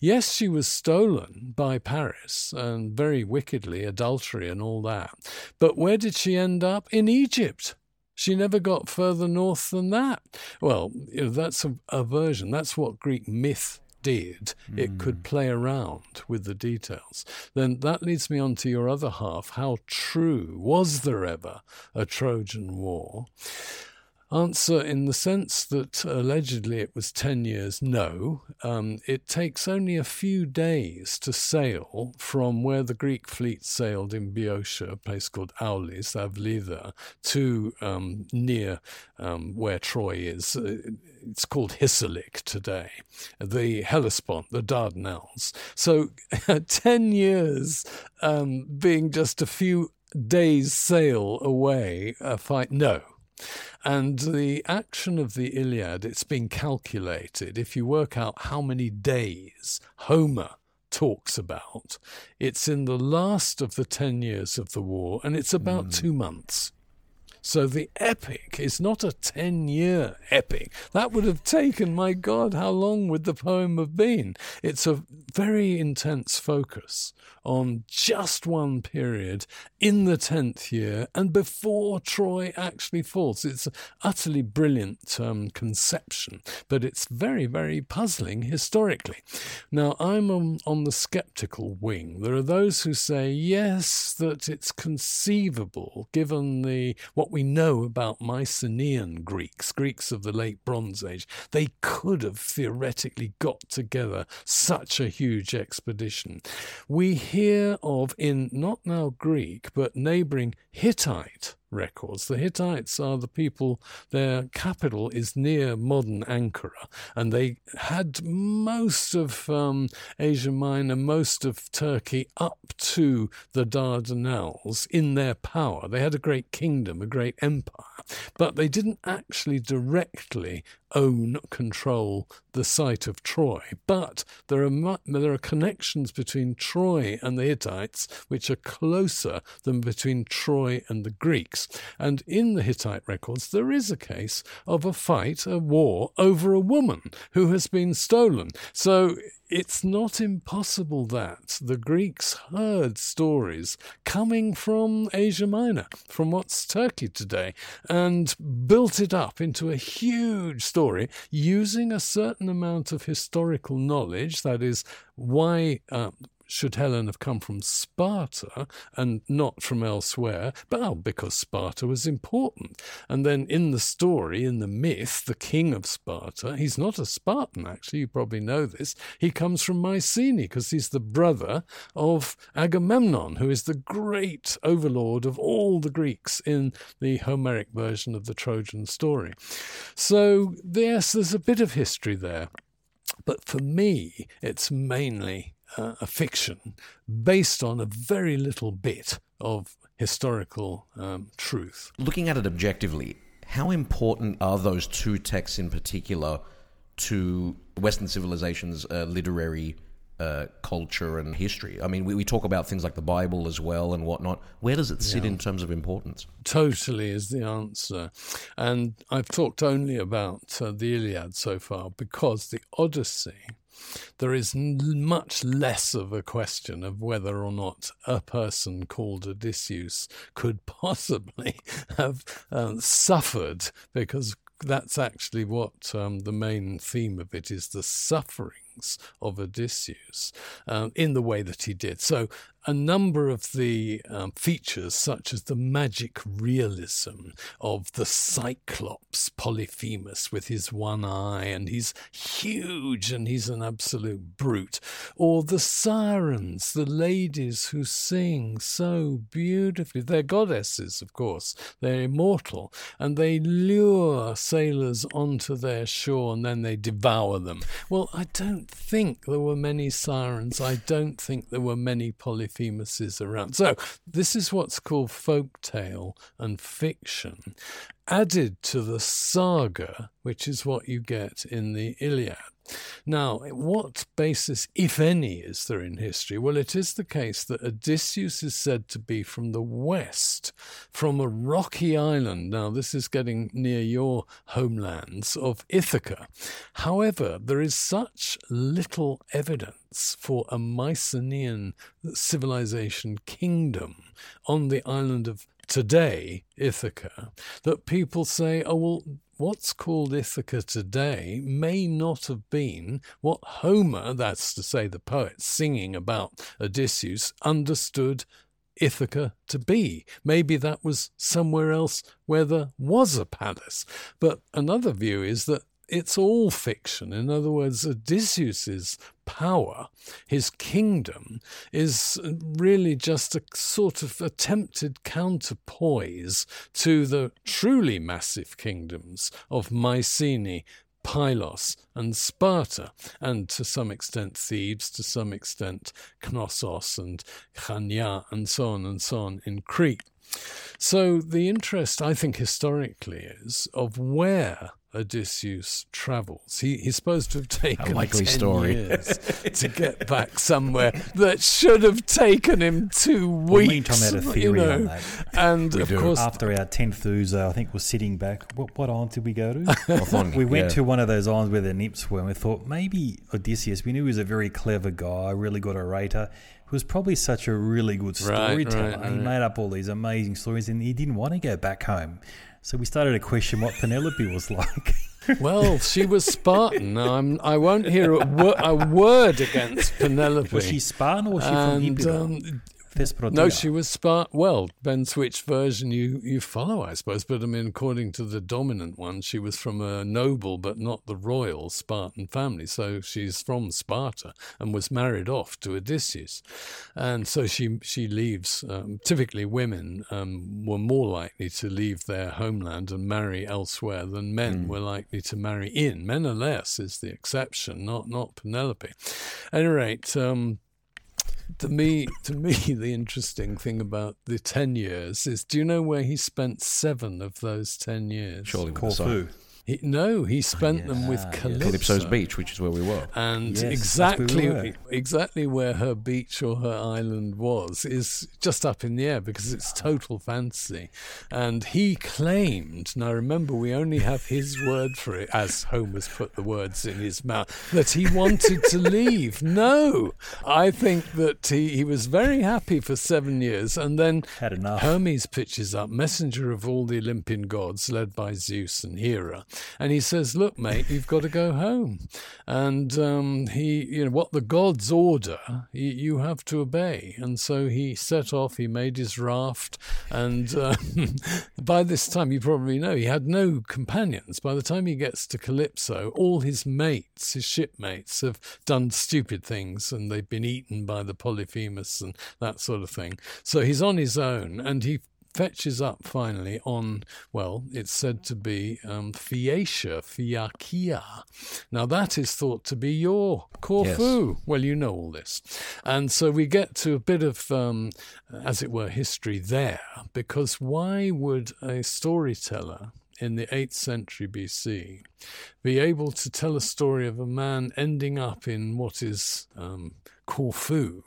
Yes, she was stolen by Paris and very wickedly, adultery and all that. But where did she end up? In Egypt. She never got further north than that. Well, you know, that's a, a version. That's what Greek myth did. Mm. It could hmm. play around with the details. Then that leads me on to your other half. How true was there ever a Trojan War? Answer in the sense that allegedly it was 10 years, no. Um, it takes only a few days to sail from where the Greek fleet sailed in Boeotia, a place called Aulis, Avlida, to um, near um, where Troy is. Uh, it's called Hissarlik today, the Hellespont, the Dardanelles. So 10 years um, being just a few days' sail away, a fight, no. And the action of the Iliad, it's been calculated. If you work out how many days Homer talks about, it's in the last of the 10 years of the war, and it's about mm. two months. So the epic is not a 10 year epic. That would have taken, my God, how long would the poem have been? It's a very intense focus on just one period in the 10th year and before Troy actually falls. It's an utterly brilliant um, conception, but it's very, very puzzling historically. Now, I'm on, on the skeptical wing. There are those who say, yes, that it's conceivable given the what we know about Mycenaean Greeks, Greeks of the late Bronze Age, they could have theoretically got together such a huge expedition. We hear of, in not now Greek, but neighboring Hittite records. The Hittites are the people, their capital is near modern Ankara, and they had most of um, Asia Minor, most of Turkey up to the Dardanelles in their power. They had a great kingdom, a great empire, but they didn't actually directly own, control the site of Troy. But there are mu- there are connections between Troy and the Hittites which are closer than between Troy and the Greeks. And in the Hittite records, there is a case of a fight, a war over a woman who has been stolen. So it's not impossible that the Greeks heard stories coming from Asia Minor, from what's Turkey today, and built it up into a huge story using a certain amount of historical knowledge, that is, why uh, should Helen have come from Sparta and not from elsewhere? Well, because Sparta was important. And then in the story, in the myth, the king of Sparta, he's not a Spartan, actually, you probably know this. He comes from Mycenae because he's the brother of Agamemnon, who is the great overlord of all the Greeks in the Homeric version of the Trojan story. So, yes, there's a bit of history there. But for me, it's mainly uh, a fiction based on a very little bit of historical um, truth. Looking at it objectively, how important are those two texts in particular to Western civilization's uh, literary uh, culture and history? I mean, we, we talk about things like the Bible as well and whatnot. Where does it sit Yeah. in terms of importance? Totally is the answer. And I've talked only about uh, the Iliad so far because the Odyssey, there is much less of a question of whether or not a person called Odysseus could possibly have uh, suffered because that's actually what um, the main theme of it is the sufferings of Odysseus um, in the way that he did. So, a number of the um, features, such as the magic realism of the Cyclops Polyphemus with his one eye, and he's huge and he's an absolute brute, or the sirens, the ladies who sing so beautifully. They're goddesses, of course, they're immortal, and they lure sailors onto their shore and then they devour them. Well, I don't think there were many sirens. I don't think there were many Polyphemuses around. So, this is what's called folk tale and fiction, added to the saga, which is what you get in the Iliad. Now, what basis, if any, is there in history? Well, it is the case that Odysseus is said to be from the west, from a rocky island. Now, this is getting near your homelands of Ithaca. However, there is such little evidence for a Mycenaean civilization kingdom on the island of today, Ithaca, that people say, oh, well, what's called Ithaca today may not have been what Homer, that's to say the poet singing about Odysseus, understood Ithaca to be. Maybe that was somewhere else where there was a palace. But another view is that it's all fiction. In other words, Odysseus's power, his kingdom, is really just a sort of attempted counterpoise to the truly massive kingdoms of Mycenae, Pylos and Sparta, and to some extent Thebes, to some extent Knossos and Chania, and so on and so on in Crete. So the interest, I think, historically is of where Odysseus travels. He, he's supposed to have taken a likely 10 story. years to get back somewhere that should have taken him two Well, weeks. me and Tom had a you theory know. on that. And We of do. course, After our tenth ouzo, I think we're sitting back. What, what island did we go to? We went yeah. to one of those islands where the nymphs were, and we thought maybe Odysseus. We knew he was a very clever guy, really good orator. He was probably such a really good Right, storyteller. right, He made up all these amazing stories, and he didn't want to go back home. So we started to question what Penelope was like. well, she was Spartan. I'm, I won't hear a, wo- a word against Penelope. was she Spartan or was she from and Epidon? Thesprotia. No, she was Spart. Well, depends which version you, you follow, I suppose. But I mean, according to the dominant one, she was from a noble but not the royal Spartan family. So she's from Sparta and was married off to Odysseus, and so she she leaves. Um, typically, women um, were more likely to leave their homeland and marry elsewhere than men were likely to marry in. Menelaus is the exception, not not Penelope. At any rate. Um, to me, to me, the interesting thing about the ten years is: do you know where he spent seven of those ten years? Surely Corfu. He, no, he oh, spent them with. Calypso. Calypso's beach, which is where we were. And Yes, exactly, where we exactly where her beach or her island was is just up in the air because it's total fantasy. And he claimed, now remember, we only have his word for it, as Homer's put the words in his mouth, that he wanted to leave. No, I think that he, he was very happy for seven years, and then Had enough. Hermes pitches up, messenger of all the Olympian gods, led by Zeus and Hera, and he says, "Look, mate, you've got to go home." And um, he, you know, what the gods order, you, you have to obey. And so he set off. He made his raft, and um, by this time, you probably know he had no companions. By the time he gets to Calypso, all his mates, his shipmates, have done stupid things, and they've been eaten by the Polyphemus and that sort of thing. So he's on his own, and he fetches up finally on, well, it's said to be um, Phaeacia, Phaeacia. Now, that is thought to be your Corfu. Well, you know all this. And so we get to a bit of, um, as it were, history there, because why would a storyteller in the 8th century BC be able to tell a story of a man ending up in what is um, Corfu?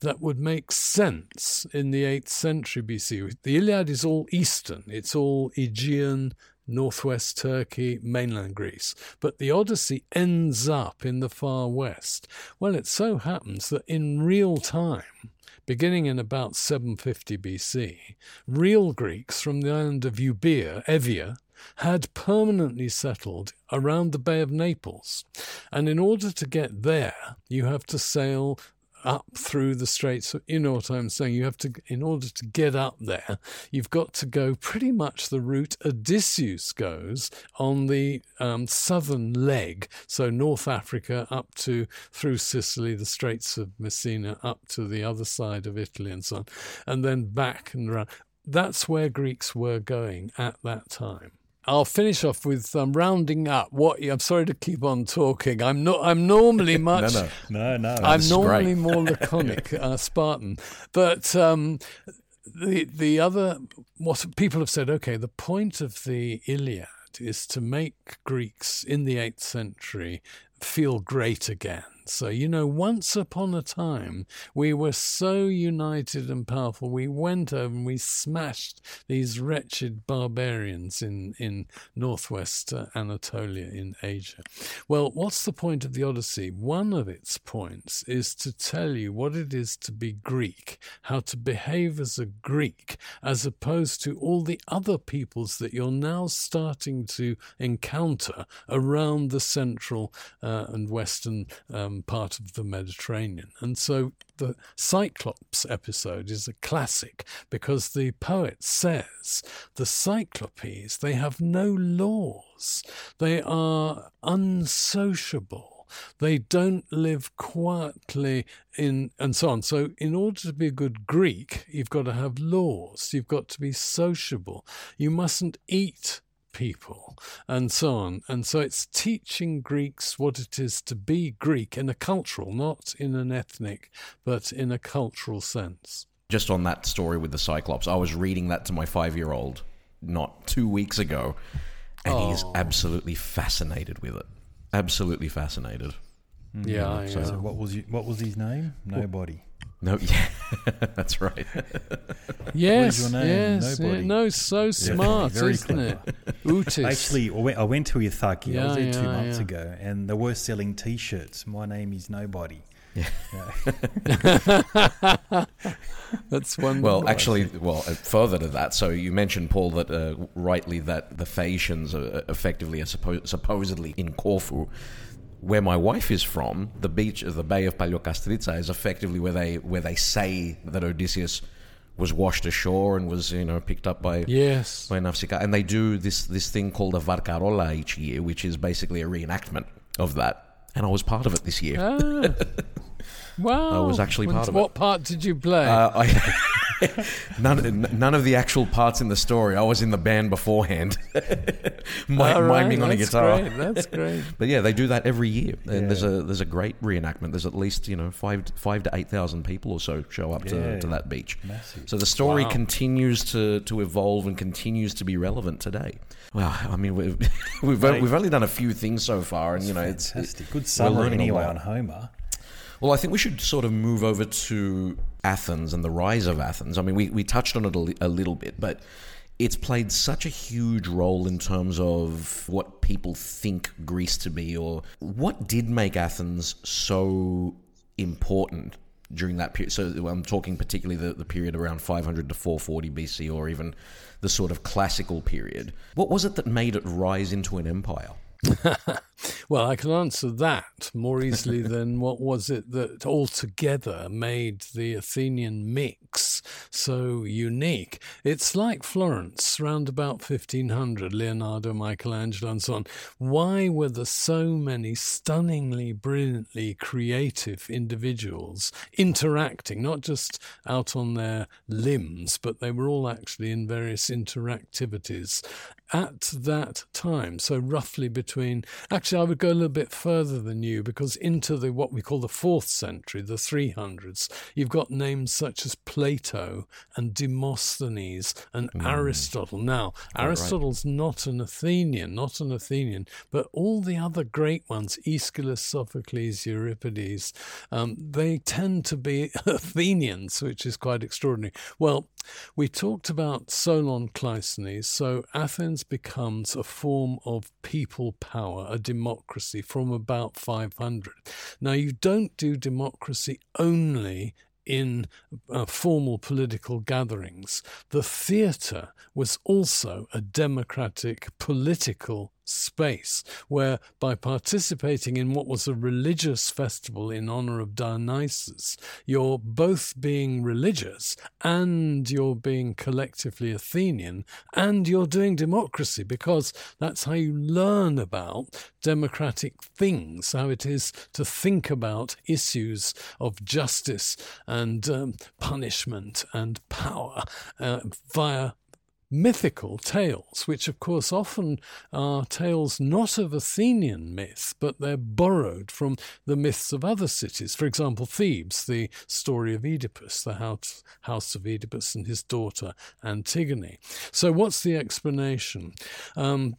That would make sense in the 8th century BC. The Iliad is all Eastern, it's all Aegean, northwest Turkey, mainland Greece. But the Odyssey ends up in the far west. Well, it so happens that in real time, beginning in about 750 BC, real Greeks from the island of Euboea, Evia, had permanently settled around the Bay of Naples. And in order to get there, you have to sail up through the straits. You know what I'm saying? You have to, in order to get up there, you've got to go pretty much the route Odysseus goes on the um, southern leg. So North Africa up to through Sicily, the Straits of Messina, up to the other side of Italy, and so on, and then back and around. That's where Greeks were going at that time. I'll finish off with um, rounding up. What I'm sorry to keep on talking. I'm not. I'm normally much. no. No, no. I'm normally great. more laconic, uh, Spartan, but um, the the other what people have said. Okay, the point of the Iliad is to make Greeks in the eighth century feel great again. So, you know, once upon a time, we were so united and powerful. We went over and we smashed these wretched barbarians in, in northwest uh, Anatolia in Asia. Well, what's the point of the Odyssey? One of its points is to tell you what it is to be Greek, how to behave as a Greek, as opposed to all the other peoples that you're now starting to encounter around the central uh, and western um, part of the Mediterranean. And so the Cyclops episode is a classic because the poet says the Cyclopes, they have no laws, they are unsociable. They don't live quietly in and so on. So, in order to be a good Greek, you've got to have laws. You've got to be sociable. You mustn't eat people and so on. And so it's teaching Greeks what it is to be Greek in a cultural, not in an ethnic, but in a cultural sense. Just on that story with the Cyclops, I was reading that to my five year old not two weeks ago, and he is Oh. absolutely fascinated with it. Absolutely fascinated. Yeah, mm. yeah. So what was you, what was his name? Nobody. No, yeah, that's right. Yes, your name? yes, Nobody. yeah, no, so smart, very isn't it? Utis. Actually, I went, I went to Ithaki. I was there two months yeah. ago, and they were selling T-shirts. My name is Nobody. that's one. Well, actually, well, uh, further to that, so you mentioned, Paul, that uh, rightly that the Phaeacians are effectively are suppo- supposedly in Corfu. Where my wife is from, the beach, of the Bay of Paliokastritsa, is effectively where they where they say that Odysseus was washed ashore and was you know picked up by Yes. by Nafsika, and they do this this thing called a Varkarola each year, which is basically a reenactment of that. And I was part of it this year. Ah. wow. I was actually part of it. what part did you play? Uh, I, none, none of the actual parts in the story. I was in the band beforehand, mi- All right, miming on a that's guitar. Great, that's great. But yeah, they do that every year, and there's a there's a great reenactment. There's at least you know five five to eight thousand people or so show up to, Yeah. to that beach. Massive. So the story Wow. continues to, to evolve and continues to be relevant today. Well, I mean we've we've, Mate. we've only done a few things so far, and you know it's Fantastic. Good we're summary learning anyway on Homer. Well, I think we should sort of move over to Athens and the rise of Athens. I mean, we, we touched on it a, a little bit, but it's played such a huge role in terms of what people think Greece to be, or what did make Athens so important during that period. So I'm talking particularly the, the period around 500 to 440 BC, or even the sort of classical period. What was it that made it rise into an empire? Well, I can answer that more easily than what was it that altogether made the Athenian mix so unique. It's like Florence, round about 1500, Leonardo, Michelangelo, and so on. Why were there so many stunningly, brilliantly creative individuals interacting, not just out on their limbs, but they were all actually in various interactivities at that time. So roughly between actually I would go a little bit further than you because into the what we call the fourth century, the 300s, you've got names such as Plato and Demosthenes and Aristotle. Now, Aristotle's not an Athenian, not an Athenian, but all the other great ones, Aeschylus, Sophocles, Euripides, um, they tend to be Athenians, which is quite extraordinary. Well, we talked about Solon Cleisthenes, so Athens becomes a form of people power, a democracy from about 500. Now, you don't do democracy only in uh, formal political gatherings. The theatre was also a democratic political space where by participating in what was a religious festival in honor of Dionysus, you're both being religious and you're being collectively Athenian and you're doing democracy because that's how you learn about democratic things, how it is to think about issues of justice and um, punishment and power uh, via mythical tales, which of course often are tales not of Athenian myth, but they're borrowed from the myths of other cities. For example, Thebes, the story of Oedipus, the house, house of Oedipus and his daughter Antigone. So, what's the explanation? Um,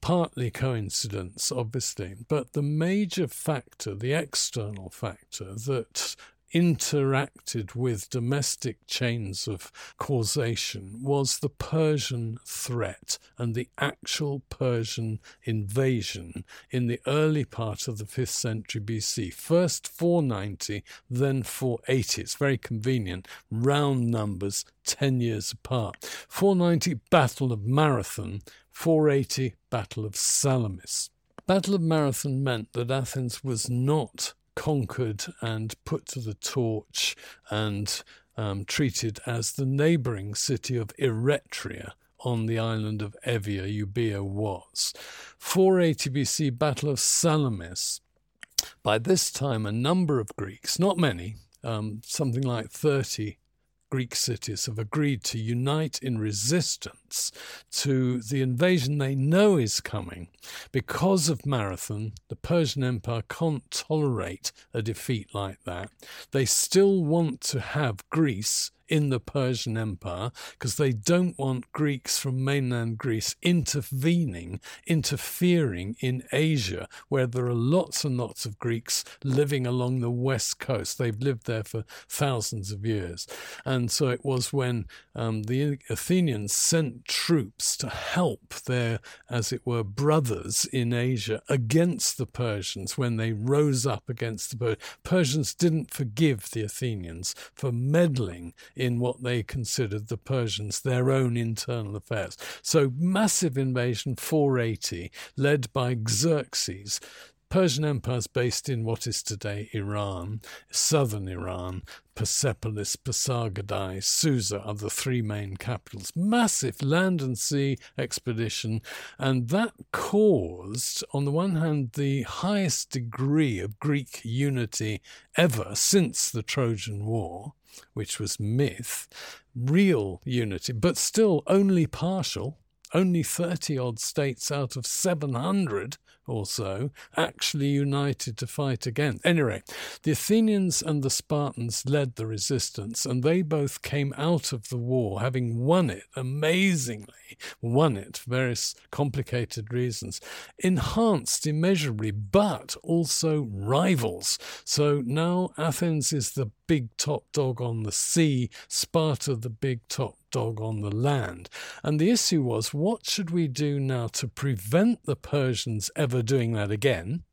partly coincidence, obviously, but the major factor, the external factor that interacted with domestic chains of causation was the Persian threat and the actual Persian invasion in the early part of the 5th century BC. First 490, then 480. It's very convenient. Round numbers, 10 years apart. 490, Battle of Marathon. 480, Battle of Salamis. Battle of Marathon meant that Athens was not conquered and put to the torch and um, treated as the neighboring city of Eretria on the island of Evia, Euboea was. 480 BC, Battle of Salamis. By this time, a number of Greeks, not many, um, something like 30 Greek cities have agreed to unite in resistance to the invasion they know is coming. Because of Marathon, the Persian Empire can't tolerate a defeat like that. They still want to have Greece in the Persian Empire because they don't want Greeks from mainland Greece intervening, interfering in Asia, where there are lots and lots of Greeks living along the west coast. They've lived there for thousands of years. And so it was when um, the Athenians sent troops to help their, as it were, brothers in Asia against the Persians when they rose up against the Persians. Persians didn't forgive the Athenians for meddling in what they considered the Persians their own internal affairs. So massive invasion 480 led by Xerxes Persian Empire is based in what is today Iran, southern Iran. Persepolis, Pasargadae, Susa are the three main capitals. Massive land and sea expedition, and that caused, on the one hand, the highest degree of Greek unity ever since the Trojan War, which was myth, real unity, but still only partial. Only 30 odd states out of 700 or so actually united to fight again. Anyway, the Athenians and the Spartans led the resistance, and they both came out of the war having won it amazingly, won it for various complicated reasons, enhanced immeasurably, but also rivals. So now Athens is the big top dog on the sea, Sparta the big top dog on the land. And the issue was what should we do now to prevent the Persians ever doing that again?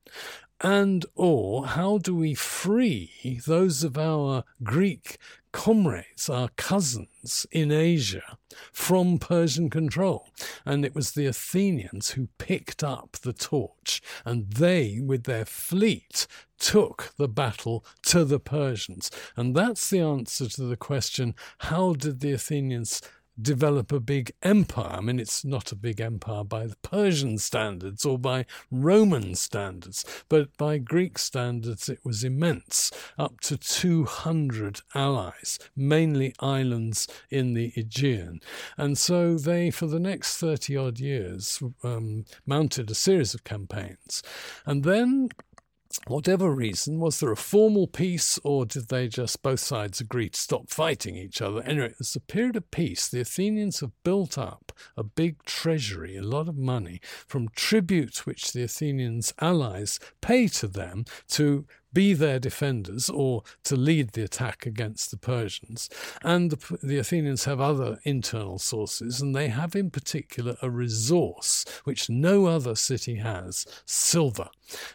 And or how do we free those of our Greek comrades, our cousins in Asia, from Persian control. And it was the Athenians who picked up the torch, and they, with their fleet, took the battle to the Persians. And that's the answer to the question how did the Athenians develop a big empire. I mean, it's not a big empire by the Persian standards or by Roman standards, but by Greek standards, it was immense, up to 200 allies, mainly islands in the Aegean. And so they, for the next 30 odd years, um, mounted a series of campaigns. And then whatever reason, was there a formal peace or did they just both sides agree to stop fighting each other? Anyway, it's a period of peace. The Athenians have built up a big treasury, a lot of money from tribute which the Athenians' allies pay to them to be their defenders or to lead the attack against the Persians. And the, the, Athenians have other internal sources, and they have in particular a resource which no other city has silver.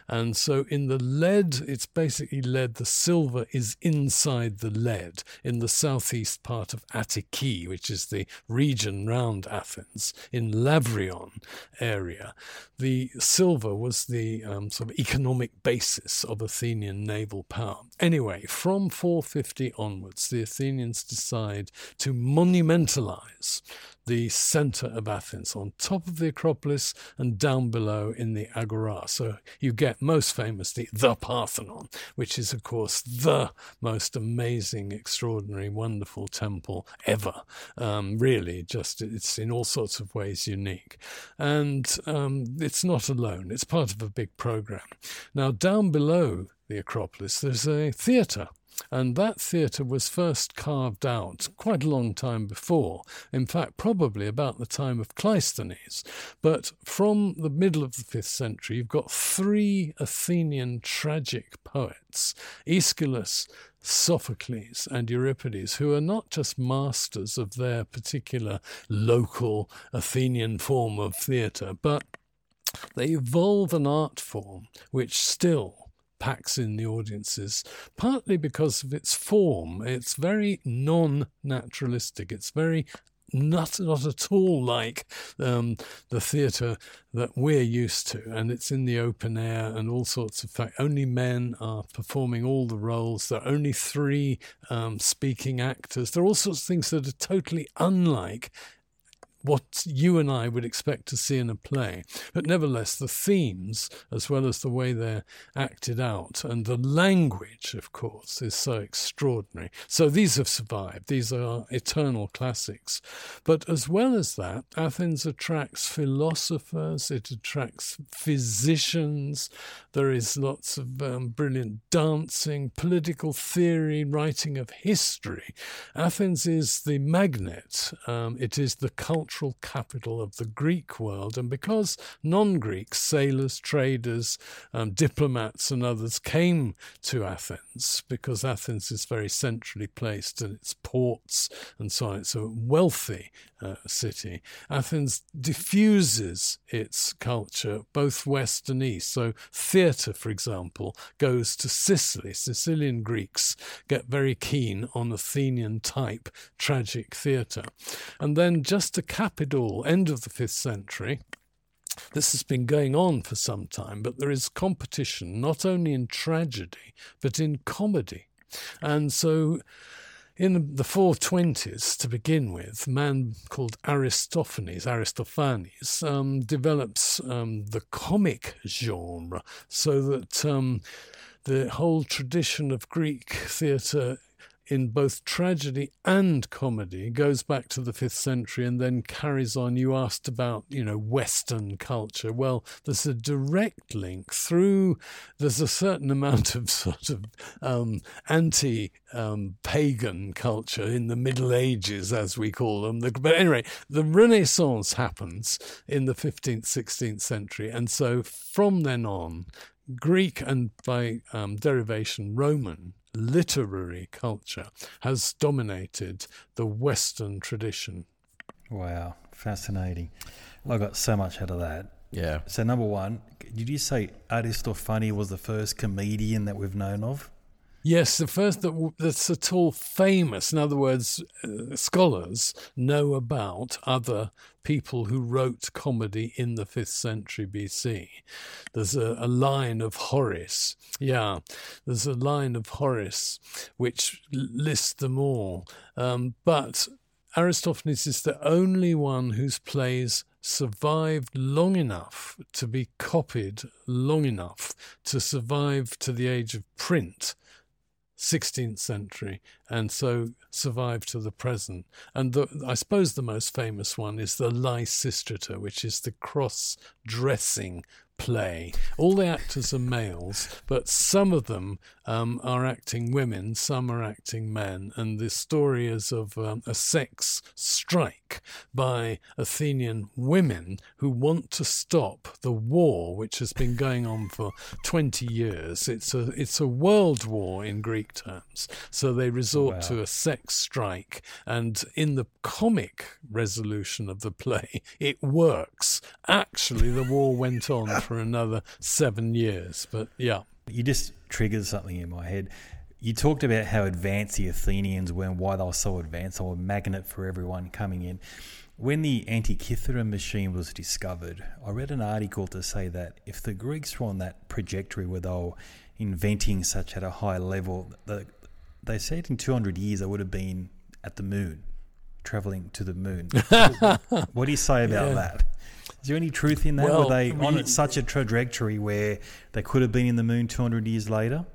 And so in the lead, it's basically lead, the silver is inside the lead in the southeast part of Attiki, which is the region round Athens, in Lavrion area. The silver was the um, sort of economic basis of Athenian Athenian naval power. Anyway, from 450 onwards, the Athenians decide to monumentalize the center of Athens, on top of the Acropolis and down below in the Agora. So you get most famously the Parthenon, which is, of course, the most amazing, extraordinary, wonderful temple ever. Um, really, just it's in all sorts of ways unique. And um, it's not alone, it's part of a big program. Now, down below the Acropolis, there's a theatre. And that theatre was first carved out quite a long time before, in fact, probably about the time of Cleisthenes. But from the middle of the fifth century, you've got three Athenian tragic poets Aeschylus, Sophocles, and Euripides, who are not just masters of their particular local Athenian form of theatre, but they evolve an art form which still packs in the audiences, partly because of its form. It's very non naturalistic, it's very not not at all like um, the theatre that we're used to, and it's in the open air and all sorts of fact. Only men are performing all the roles. There are only three um, speaking actors. There are all sorts of things that are totally unlike what you and I would expect to see in a play. But nevertheless, the themes, as well as the way they're acted out, and the language, of course, is so extraordinary. So these have survived. These are eternal classics. But as well as that, Athens attracts philosophers, it attracts physicians. There is lots of um, brilliant dancing, political theory, writing of history. Athens is the magnet, um, it is the culture cultural capital of the Greek world. And because non Greeks, sailors, traders, um, diplomats, and others came to Athens, because Athens is very centrally placed and its ports and so on, it's a wealthy uh, city. Athens diffuses its culture both west and east. So, theatre, for example, goes to Sicily. Sicilian Greeks get very keen on Athenian type tragic theatre. And then, just to cap it all, end of the fifth century, this has been going on for some time, but there is competition not only in tragedy, but in comedy. And so in the 420s, to begin with, a man called Aristophanes, Aristophanes, um, develops um, the comic genre so that um, the whole tradition of Greek theatre in both tragedy and comedy goes back to the fifth century and then carries on. You asked about, you know, Western culture. Well, there's a direct link through, there's a certain amount of sort of um, anti um, pagan culture in the Middle Ages, as we call them. But anyway, the Renaissance happens in the 15th, 16th century. And so from then on, Greek and by um, derivation Roman literary culture has dominated the Western tradition. Wow, fascinating. I got so much out of that. Yeah. So, number one, did you say Aristophanes was the first comedian that we've known of? Yes, the first that, that's at all famous. In other words, uh, scholars know about other people who wrote comedy in the 5th century BC. There's a, a line of Horace. Yeah, there's a line of Horace which lists them all. Um, but Aristophanes is the only one whose plays survived long enough to be copied long enough to survive to the age of print 16th century and so survived to the present. And the, I suppose the most famous one is the Lysistrata, which is the cross dressing play. All the actors are males, but some of them um, are acting women, some are acting men. And the story is of um, a sex strike by Athenian women who want to stop the war, which has been going on for 20 years. It's a, it's a world war in Greek terms. So they resort wow. to a sex strike. And in the comic resolution of the play, it works. Actually, the war went on for another seven years. But yeah. You just triggered something in my head. You talked about how advanced the Athenians were and why they were so advanced. They were a magnet for everyone coming in. When the Antikythera machine was discovered, I read an article to say that if the Greeks were on that trajectory where they were inventing such at a high level, the, they said in 200 years they would have been at the moon, traveling to the moon. what do you say about yeah. that? Is there any truth in that? Well, Were they on such a trajectory where they could have been in the moon 200 years later?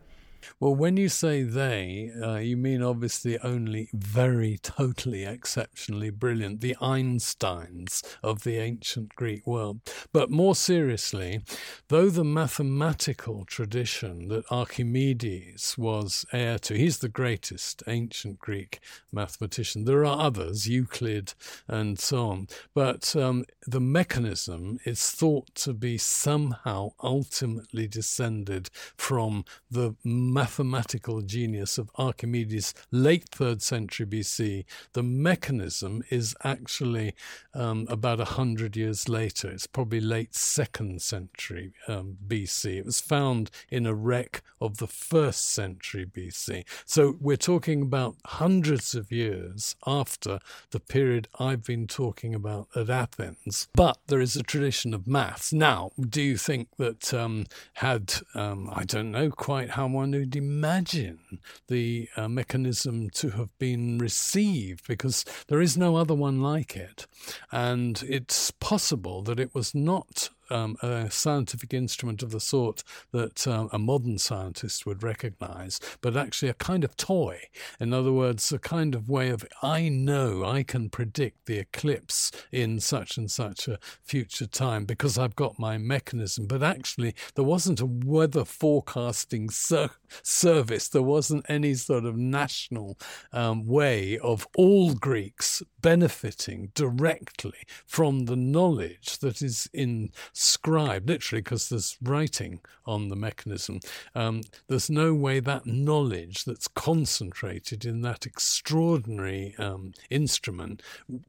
Well, when you say they, uh, you mean obviously only very totally exceptionally brilliant, the Einsteins of the ancient Greek world. But more seriously, though the mathematical tradition that Archimedes was heir to, he's the greatest ancient Greek mathematician. There are others, Euclid and so on. But um, the mechanism is thought to be somehow ultimately descended from the mathematical genius of Archimedes, late third century BC, the mechanism is actually um, about a hundred years later. It's probably late second century um, BC. It was found in a wreck of the first century BC. So we're talking about hundreds of years after the period I've been talking about at Athens. But there is a tradition of maths. Now, do you think that um, had, um, I don't know quite how one would imagine the uh, mechanism to have been received because there is no other one like it. And it's possible that it was not um, a scientific instrument of the sort that um, a modern scientist would recognize, but actually a kind of toy. In other words, a kind of way of, I know I can predict the eclipse in such and such a future time because I've got my mechanism. But actually, there wasn't a weather forecasting ser- service, there wasn't any sort of national um, way of all Greeks benefiting directly from the knowledge that is in scribe, literally, because there's writing on the mechanism. Um, there's no way that knowledge that's concentrated in that extraordinary um, instrument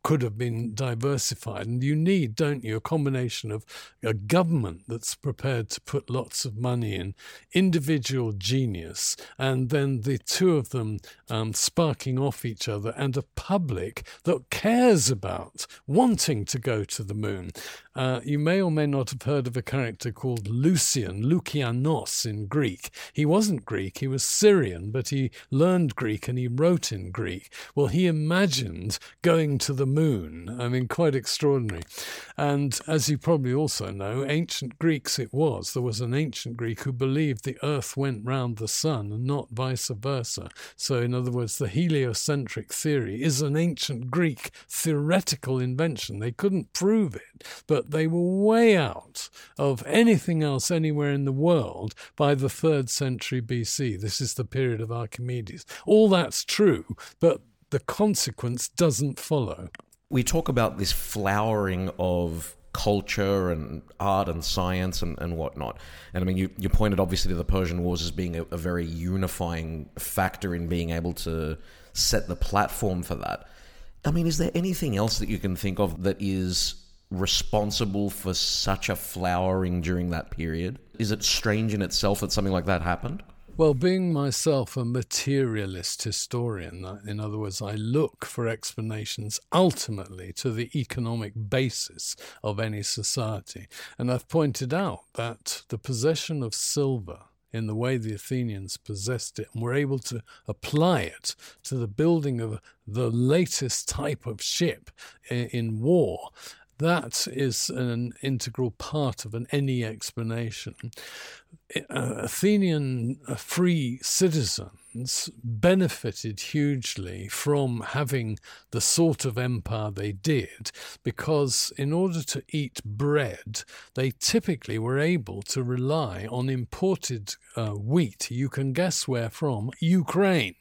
could have been diversified. And you need, don't you, a combination of a government that's prepared to put lots of money in, individual genius, and then the two of them um, sparking off each other, and a public that cares about wanting to go to the moon. Uh, you may or may not have heard of a character called Lucian, Lukianos in Greek. He wasn't Greek, he was Syrian, but he learned Greek and he wrote in Greek. Well, he imagined going to the moon. I mean, quite extraordinary. And as you probably also know, ancient Greeks it was. There was an ancient Greek who believed the earth went round the sun and not vice versa. So, in other words, the heliocentric theory is an ancient Greek theoretical invention. They couldn't prove it, but they were way out of anything else anywhere in the world by the third century BC. This is the period of Archimedes. All that's true, but the consequence doesn't follow. We talk about this flowering of culture and art and science and, and whatnot. And I mean, you, you pointed obviously to the Persian Wars as being a, a very unifying factor in being able to set the platform for that. I mean, is there anything else that you can think of that is responsible for such a flowering during that period? Is it strange in itself that something like that happened? Well, being myself a materialist historian, uh, in other words, I look for explanations ultimately to the economic basis of any society. And I've pointed out that the possession of silver in the way the Athenians possessed it and were able to apply it to the building of the latest type of ship in war that is an integral part of an any explanation. Uh, Athenian uh, free citizens benefited hugely from having the sort of empire they did because, in order to eat bread, they typically were able to rely on imported uh, wheat. You can guess where from Ukraine.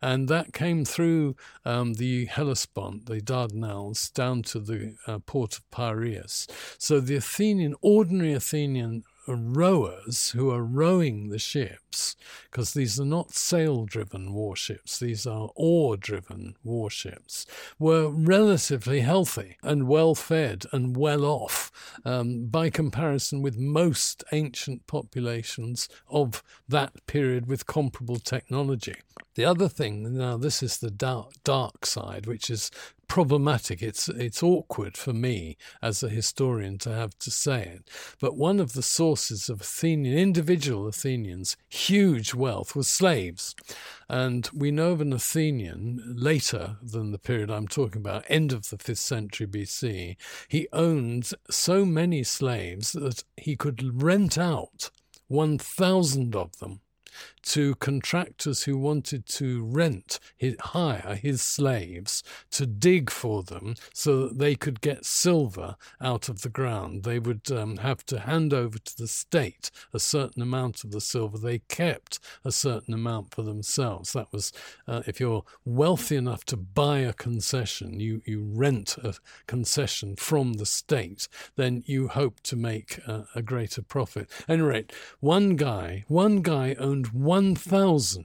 And that came through um, the Hellespont, the Dardanelles, down to the uh, port of Piraeus. So the Athenian, ordinary Athenian rowers who are rowing the ships, because these are not sail driven warships, these are oar driven warships, were relatively healthy and well fed and well off um, by comparison with most ancient populations of that period with comparable technology. The other thing, now this is the dark, dark side, which is problematic. It's it's awkward for me as a historian to have to say it. But one of the sources of Athenian individual Athenians' huge wealth was slaves. And we know of an Athenian later than the period I'm talking about, end of the 5th century BC. He owned so many slaves that he could rent out 1,000 of them to contractors who wanted to rent, his, hire his slaves to dig for them so that they could get silver out of the ground. They would um, have to hand over to the state a certain amount of the silver. They kept a certain amount for themselves. That was, uh, if you're wealthy enough to buy a concession, you, you rent a concession from the state, then you hope to make uh, a greater profit. At any rate, one guy, one guy owned 1,000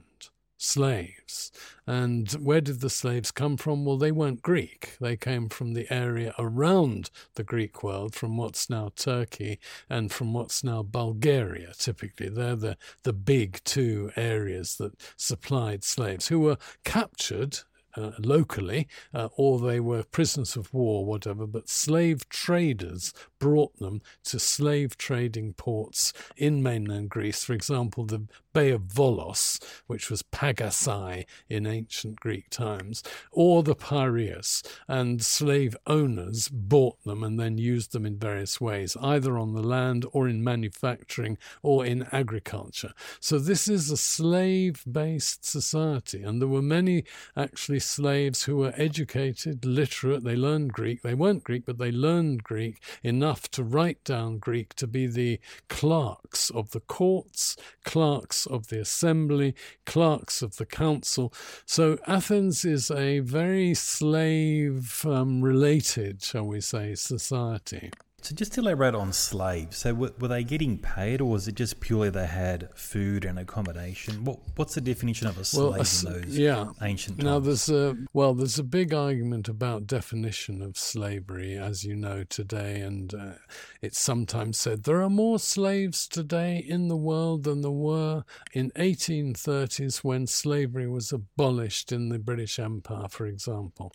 slaves. And where did the slaves come from? Well, they weren't Greek. They came from the area around the Greek world, from what's now Turkey and from what's now Bulgaria, typically. They're the, the big two areas that supplied slaves who were captured uh, locally, uh, or they were prisoners of war, whatever, but slave traders brought them to slave trading ports in mainland Greece. For example, the Bay of Volos, which was Pagasai in ancient Greek times, or the Piraeus, and slave owners bought them and then used them in various ways, either on the land or in manufacturing or in agriculture. So this is a slave based society, and there were many actually slaves who were educated, literate, they learned Greek. They weren't Greek, but they learned Greek enough to write down Greek to be the clerks of the courts, clerks of the assembly, clerks of the council. So Athens is a very slave um, related, shall we say, society. So just to elaborate on slaves, so were, were, they getting paid, or was it just purely they had food and accommodation? What what's the definition of a slave well, a, in those yeah. ancient times? Now there's a well, there's a big argument about definition of slavery, as you know today, and uh, it's sometimes said there are more slaves today in the world than there were in 1830s when slavery was abolished in the British Empire, for example.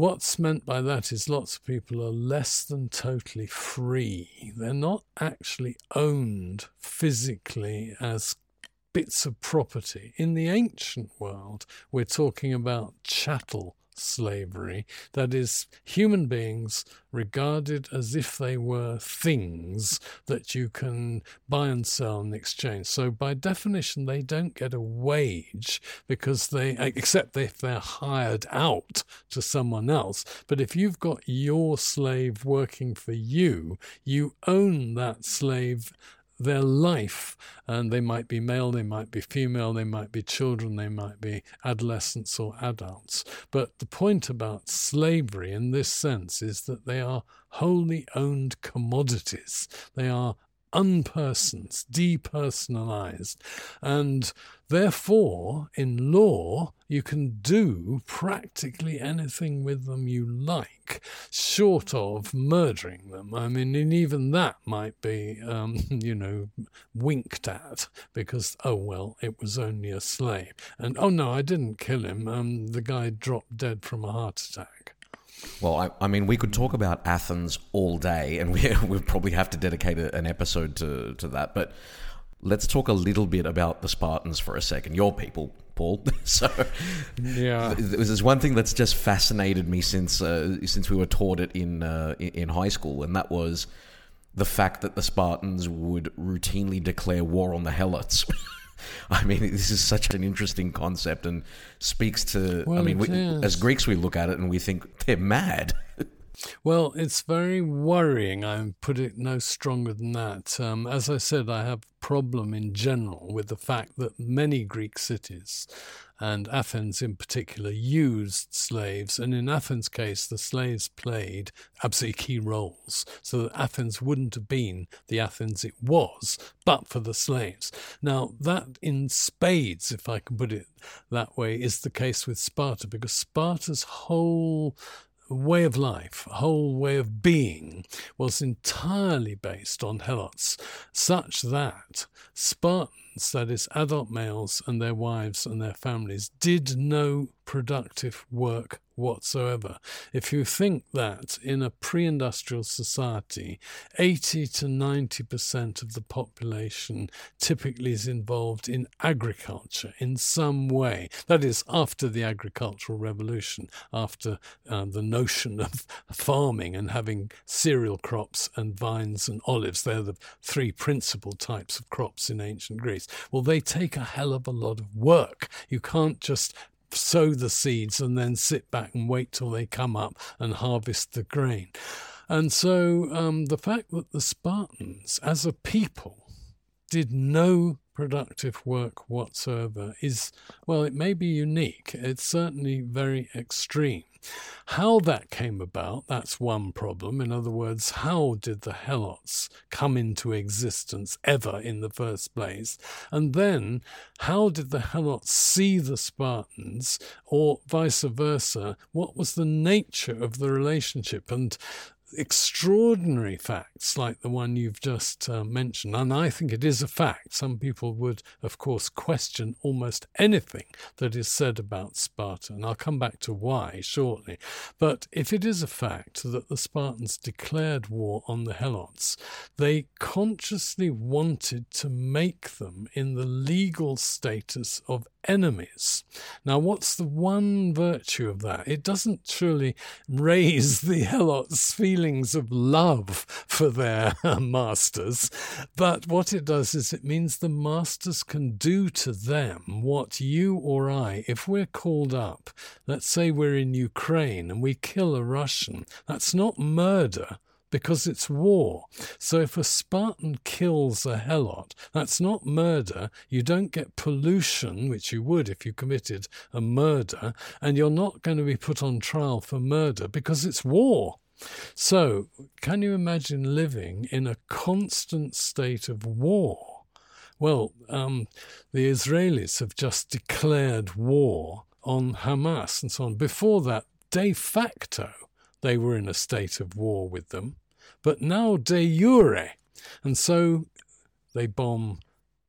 What's meant by that is lots of people are less than totally free. They're not actually owned physically as bits of property. In the ancient world, we're talking about chattel slavery, that is, human beings regarded as if they were things that you can buy and sell and exchange. So, by definition, they don't get a wage because they, except if they're hired out to someone else. But if you've got your slave working for you, you own that slave their life. And they might be male, they might be female, they might be children, they might be adolescents or adults. But the point about slavery in this sense is that they are wholly owned commodities. They are unpersons, depersonalized. And therefore, in law, you can do practically anything with them you like, short of murdering them. I mean, and even that might be, um, you know, winked at because, oh, well, it was only a slave. And, oh, no, I didn't kill him. Um, the guy dropped dead from a heart attack. Well, I, I, mean, we could talk about Athens all day, and we we probably have to dedicate a, an episode to, to that. But let's talk a little bit about the Spartans for a second. Your people, Paul. so, yeah, there's one thing that's just fascinated me since uh, since we were taught it in uh, in high school, and that was the fact that the Spartans would routinely declare war on the Helots. I mean, this is such an interesting concept and speaks to. Well, I mean, we, as Greeks, we look at it and we think they're mad. Well, it's very worrying. I put it no stronger than that. Um, as I said, I have a problem in general with the fact that many Greek cities and Athens in particular used slaves. And in Athens' case, the slaves played absolutely key roles. So that Athens wouldn't have been the Athens it was, but for the slaves. Now, that in spades, if I can put it that way, is the case with Sparta, because Sparta's whole way of life, whole way of being, was entirely based on helots, such that Spartans, that is, adult males and their wives and their families, did no productive work whatsoever. If you think that in a pre industrial society, 80 to 90% of the population typically is involved in agriculture in some way, that is, after the agricultural revolution, after uh, the notion of farming and having cereal crops and vines and olives, they're the three principal types of crops in ancient Greece. Well, they take a hell of a lot of work. You can't just sow the seeds and then sit back and wait till they come up and harvest the grain. And so um, the fact that the Spartans, as a people, did no productive work whatsoever is, well, it may be unique. It's certainly very extreme. How that came about, that's one problem. In other words, how did the Helots come into existence ever in the first place? And then, how did the Helots see the Spartans, or vice versa? What was the nature of the relationship? And extraordinary facts like the one you've just uh, mentioned, and I think it is a fact. Some people would, of course, question almost anything that is said about Sparta, and I'll come back to why shortly. But if it is a fact that the Spartans declared war on the Helots, they consciously wanted to make them in the legal status of enemies. Now, what's the one virtue of that? It doesn't truly raise the Helots' feelings of love for their masters, but what it does is it means the masters can do to them what you or I, if we're called up, let's say we're in Ukraine and we kill a Russian, that's not murder because it's war. So if a Spartan kills a Helot, that's not murder. You don't get pollution, which you would if you committed a murder, and you're not going to be put on trial for murder because it's war. So, can you imagine living in a constant state of war? Well, um, the Israelis have just declared war on Hamas and so on. Before that, de facto, they were in a state of war with them but now de jure. And so they bomb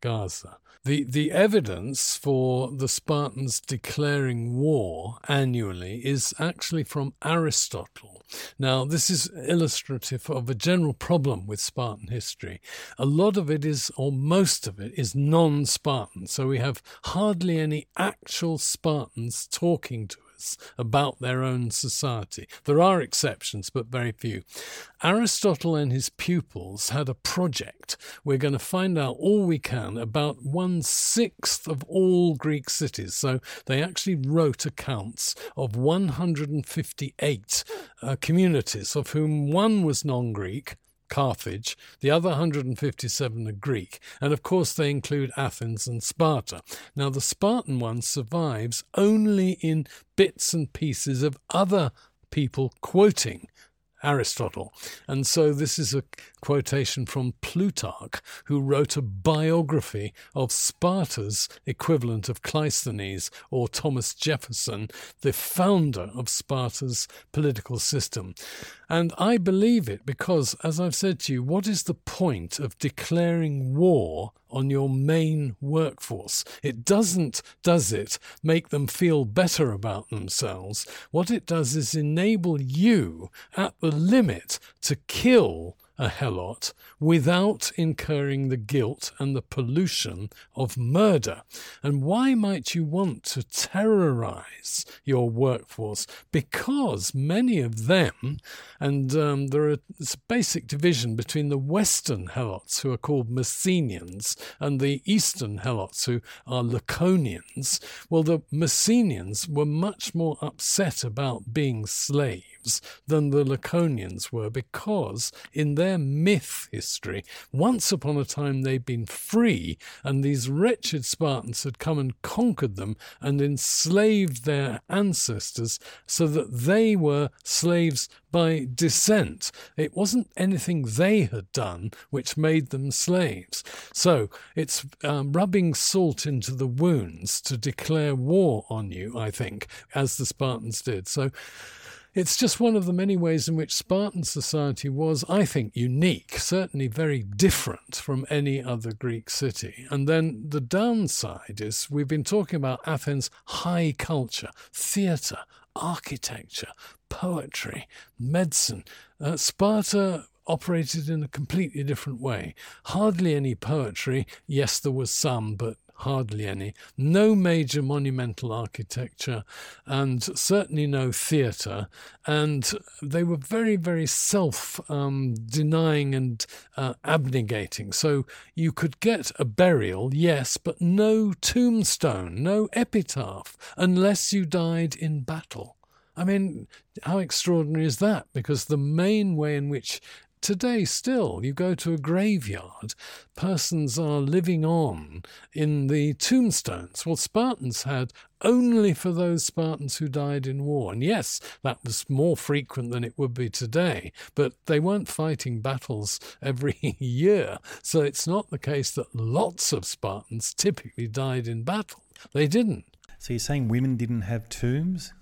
Gaza. The, the evidence for the Spartans declaring war annually is actually from Aristotle. Now, this is illustrative of a general problem with Spartan history. A lot of it is, or most of it, is non Spartan. So we have hardly any actual Spartans talking to about their own society. There are exceptions, but very few. Aristotle and his pupils had a project. We're going to find out all we can about one sixth of all Greek cities. So they actually wrote accounts of 158 uh, communities, of whom one was non Greek Carthage, the other 157 are Greek, and of course they include Athens and Sparta. Now, the Spartan one survives only in bits and pieces of other people quoting Aristotle. And so this is a quotation from Plutarch, who wrote a biography of Sparta's equivalent of Cleisthenes or Thomas Jefferson, the founder of Sparta's political system. And I believe it because, as I've said to you, what is the point of declaring war on your main workforce? It doesn't, does it, make them feel better about themselves. What it does is enable you, at the limit, to kill a helot without incurring the guilt and the pollution of murder. And why might you want to terrorize your workforce? Because many of them, and um, there are a basic division between the Western helots, who are called Messenians, and the Eastern helots, who are Laconians. Well, the Messenians were much more upset about being slaves than the Laconians were because in their myth history, once upon a time they'd been free and these wretched Spartans had come and conquered them and enslaved their ancestors so that they were slaves by descent. It wasn't anything they had done which made them slaves. So it's um, rubbing salt into the wounds to declare war on you, I think, as the Spartans did. So it's just one of the many ways in which Spartan society was, I think, unique, certainly very different from any other Greek city. And then the downside is we've been talking about Athens' high culture, theatre, architecture, poetry, medicine. Uh, Sparta operated in a completely different way. Hardly any poetry. Yes, there was some, but hardly any, no major monumental architecture, and certainly no theatre. And they were very, very self um, denying and uh, abnegating. So you could get a burial, yes, but no tombstone, no epitaph, unless you died in battle. I mean, how extraordinary is that? Because the main way in which Today, still, you go to a graveyard, persons are living on in the tombstones. Well, Spartans had only for those Spartans who died in war. And yes, that was more frequent than it would be today, but they weren't fighting battles every year. So it's not the case that lots of Spartans typically died in battle. They didn't. So you're saying women didn't have tombs?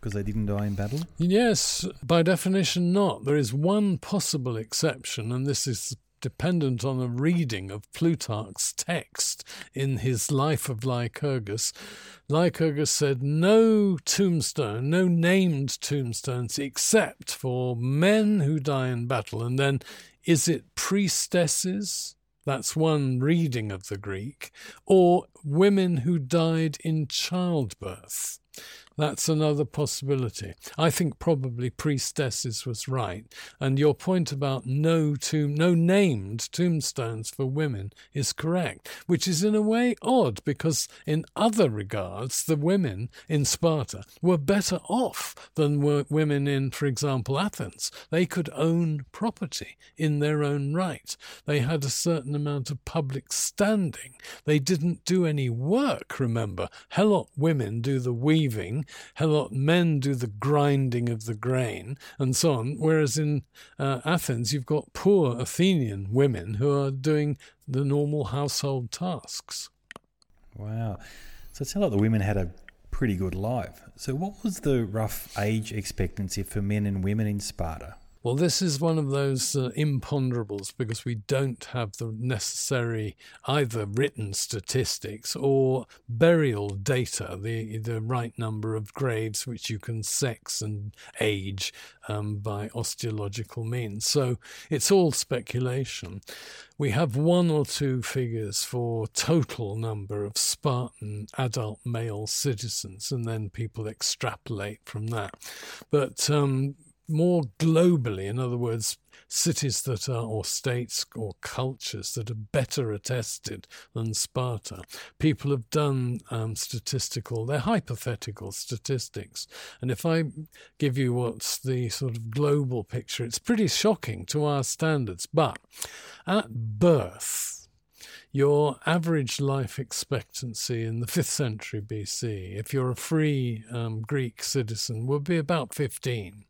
Because they didn't die in battle? Yes, by definition, not. There is one possible exception, and this is dependent on a reading of Plutarch's text in his Life of Lycurgus. Lycurgus said, No tombstone, no named tombstones except for men who die in battle. And then, is it priestesses? That's one reading of the Greek. Or women who died in childbirth. That's another possibility. I think probably priestesses was right. And your point about no tomb, no named tombstones for women is correct, which is in a way odd because in other regards, the women in Sparta were better off than were women in, for example, Athens. They could own property in their own right. They had a certain amount of public standing. They didn't do any work, remember. Helot women do the weaving Helot men do the grinding of the grain and so on. Whereas in uh, Athens, you've got poor Athenian women who are doing the normal household tasks. Wow. So it sounds like the women had a pretty good life. So, what was the rough age expectancy for men and women in Sparta? Well, this is one of those uh, imponderables because we don't have the necessary either written statistics or burial data, the, the right number of graves which you can sex and age um, by osteological means. So it's all speculation. We have one or two figures for total number of Spartan adult male citizens, and then people extrapolate from that. But um, more globally, in other words, cities that are, or states or cultures that are better attested than Sparta. People have done um, statistical, they're hypothetical statistics. And if I give you what's the sort of global picture, it's pretty shocking to our standards. But at birth, your average life expectancy in the 5th century BC, if you're a free um, Greek citizen, would be about 15.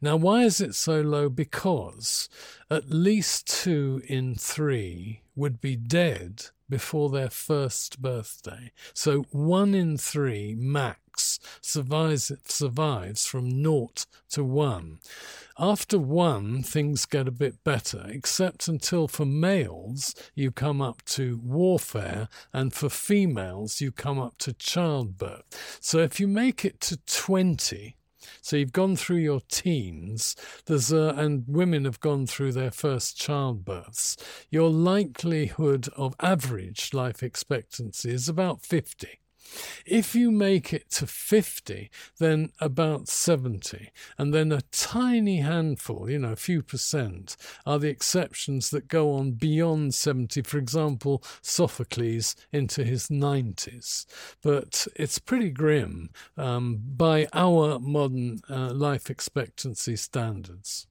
Now, why is it so low? Because at least two in three would be dead before their first birthday. So one in three max survives, survives from naught to one. After one, things get a bit better, except until for males you come up to warfare, and for females you come up to childbirth. So if you make it to 20, so you've gone through your teens, there's a, and women have gone through their first childbirths. Your likelihood of average life expectancy is about 50. If you make it to 50, then about 70, and then a tiny handful, you know, a few percent, are the exceptions that go on beyond 70. For example, Sophocles into his 90s. But it's pretty grim um, by our modern uh, life expectancy standards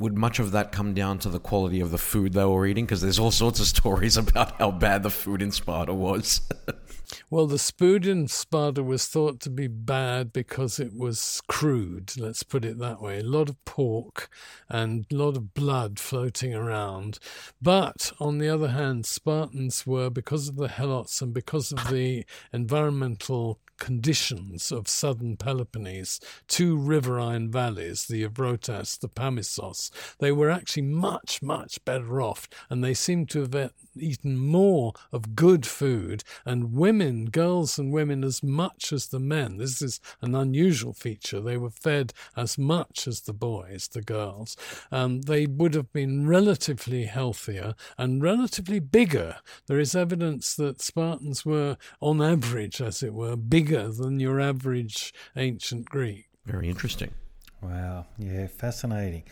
would much of that come down to the quality of the food they were eating? Because there's all sorts of stories about how bad the food in Sparta was. Well, the food in Sparta was thought to be bad because it was crude, let's put it that way. A lot of pork and a lot of blood floating around. But on the other hand, Spartans were, because of the helots and because of the environmental conditions of southern Peloponnese, two riverine valleys, the Eurotas, the Pamissos, they were actually much, much better off, and they seem to have eaten more of good food, and women, girls and women, as much as the men. This is an unusual feature. They were fed as much as the boys, the girls. Um, they would have been relatively healthier and relatively bigger. There is evidence that Spartans were, on average, as it were, bigger than your average ancient Greek. Very interesting. Wow. Yeah, fascinating.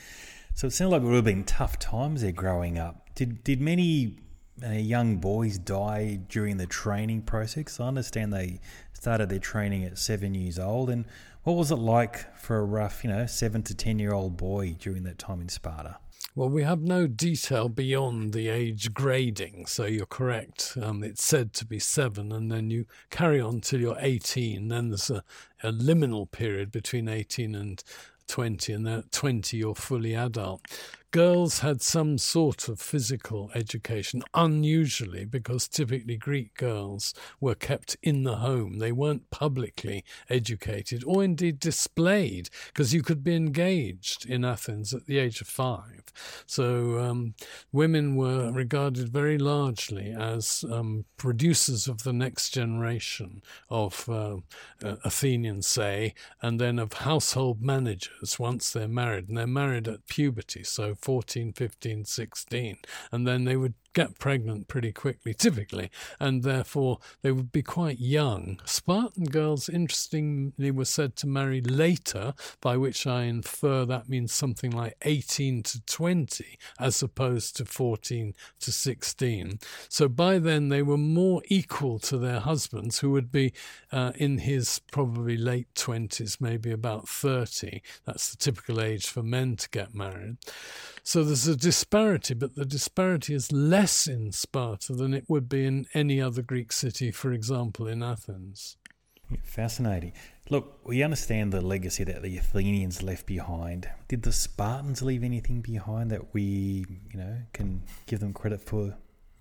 So it sounds like it would have been tough times there growing up. Did did many uh, young boys die during the training process? I understand they started their training at seven years old. And what was it like for a rough, you know, seven to ten year old boy during that time in Sparta? Well, we have no detail beyond the age grading, so you're correct. Um, it's said to be seven, and then you carry on till you're 18. Then there's a, a liminal period between 18 and 20, and at 20 you're fully adult girls had some sort of physical education, unusually, because typically Greek girls were kept in the home. They weren't publicly educated or indeed displayed, because you could be engaged in Athens at the age of five. So um, women were regarded very largely as um, producers of the next generation of uh, uh, Athenians, say, and then of household managers once they're married. And they're married at puberty, so 14, 15, 16. And then they would get pregnant pretty quickly, typically, and therefore they would be quite young. Spartan girls, interestingly, were said to marry later, by which I infer that means something like 18 to 20, as opposed to 14 to 16. So by then they were more equal to their husbands, who would be uh, in his probably late 20s, maybe about 30. That's the typical age for men to get married. So there's a disparity, but the disparity is less in Sparta than it would be in any other Greek city, for example, in Athens. Fascinating. Look, we understand the legacy that the Athenians left behind. Did the Spartans leave anything behind that we, you know, can give them credit for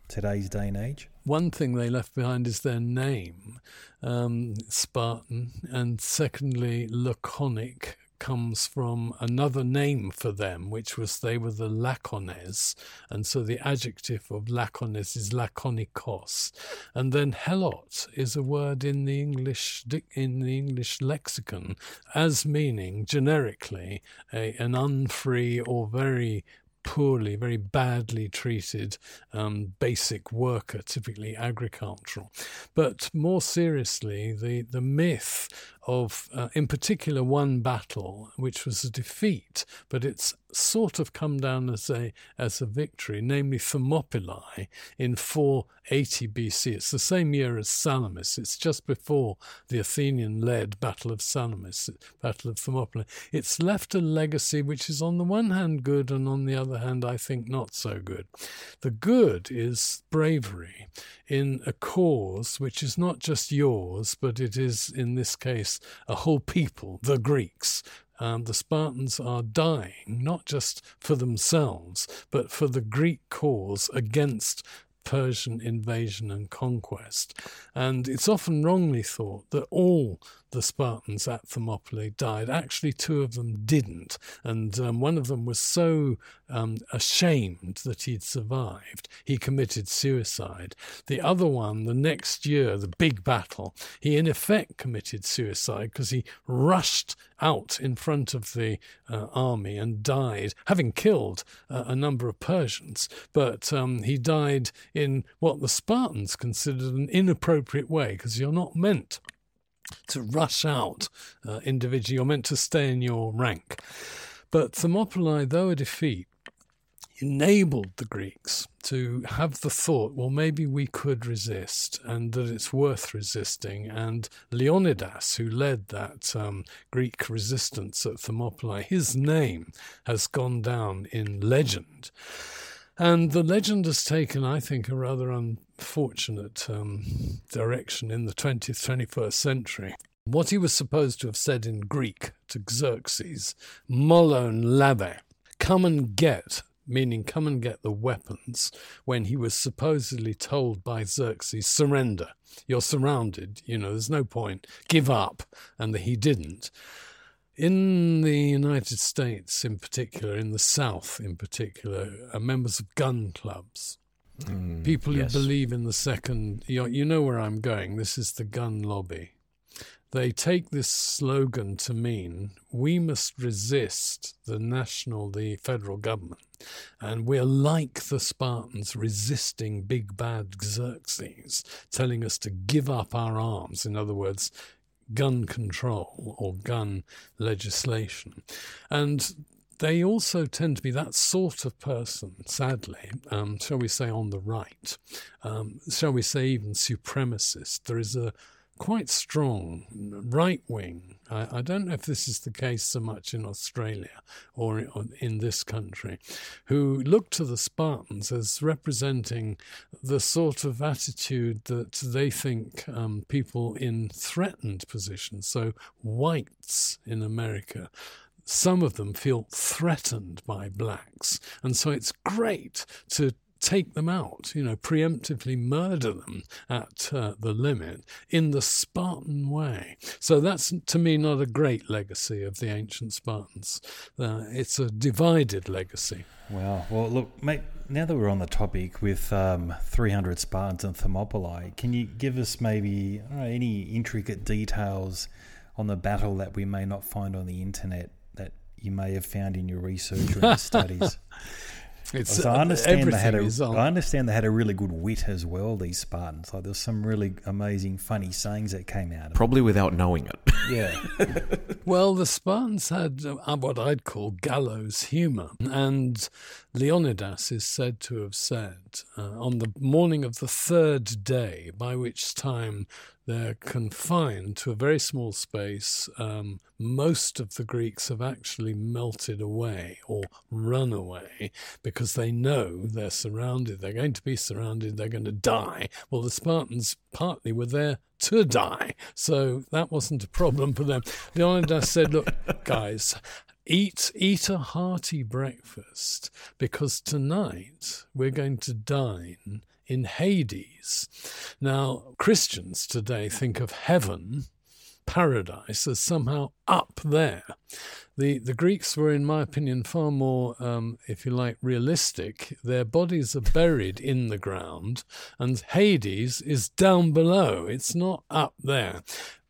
today's day and age? One thing they left behind is their name, um, Spartan, and secondly, laconic, comes from another name for them, which was they were the Lacones, and so the adjective of Lacones is laconikos, and then helot is a word in the English in the English lexicon as meaning generically a, an unfree or very poorly, very badly treated um, basic worker, typically agricultural. But more seriously, the, the myth of, uh, in particular, one battle, which was a defeat, but it's sort of come down as a as a victory, namely Thermopylae in 480 BC. It's the same year as Salamis. It's just before the Athenian-led Battle of Salamis, Battle of Thermopylae. It's left a legacy which is on the one hand good, and on the other hand, I think not so good. The good is bravery in a cause which is not just yours, but it is in this case a whole people, the Greeks, um, the Spartans are dying not just for themselves, but for the Greek cause against Persian invasion and conquest. And it's often wrongly thought that all the Spartans at Thermopylae died. Actually, two of them didn't, and um, one of them was so um, ashamed that he'd survived, he committed suicide. The other one, the next year, the big battle, he in effect committed suicide because he rushed out in front of the uh, army and died, having killed uh, a number of Persians. But um, he died in what the Spartans considered an inappropriate way because you're not meant to rush out uh, individually. You're meant to stay in your rank. But Thermopylae, though a defeat, enabled the Greeks to have the thought, well, maybe we could resist and that it's worth resisting. And Leonidas, who led that um, Greek resistance at Thermopylae, his name has gone down in legend. And the legend has taken, I think, a rather unfortunate um, direction in the 20th, 21st century. What he was supposed to have said in Greek to Xerxes, molon labe, come and get, meaning come and get the weapons, when he was supposedly told by Xerxes, surrender. You're surrounded, you know, there's no point, give up, and he didn't. In the United States, in particular, in the South in particular, are members of gun clubs. Mm, People who yes. believe in the second, you know, you know where I'm going. This is the gun lobby. They take this slogan to mean we must resist the national, the federal government. And we're like the Spartans resisting big bad Xerxes, telling us to give up our arms. In other words, gun control or gun legislation. And they also tend to be that sort of person, sadly, um, shall we say, on the right, um, shall we say, even supremacist. There is a quite strong right wing. I, I, don't know if this is the case so much in Australia or in this country, who look to the Spartans as representing the sort of attitude that they think um, people in threatened positions, so whites in America, some of them feel threatened by blacks. And so it's great to take them out, you know, preemptively murder them at uh, the limit in the Spartan way. So that's to me not a great legacy of the ancient Spartans. Uh, it's a divided legacy. Wow. Well, look, mate, now that we're on the topic with um, 300 Spartans and Thermopylae, can you give us maybe know, any intricate details on the battle that we may not find on the internet that you may have found in your research or in studies? It's, so I understand they had a, I understand they had a really good wit as well. These Spartans, like there's some really amazing, funny sayings that came out. Probably without knowing it. Yeah. well, the Spartans had uh, what I'd call gallows humour, and Leonidas is said to have said uh, on the morning of the third day, by which time they're confined to a very small space. Um, most of the Greeks have actually melted away or run away because they know they're surrounded. They're going to be surrounded. They're going to die. Well, the Spartans partly were there to die, so that wasn't a problem for them. Leonidas said, "Look, guys." Eat, eat a hearty breakfast because tonight we're going to dine in Hades. Now, Christians today think of heaven paradise as somehow up there. The, the Greeks were, in my opinion, far more, um, if you like, realistic. Their bodies are buried in the ground, and Hades is down below. It's not up there.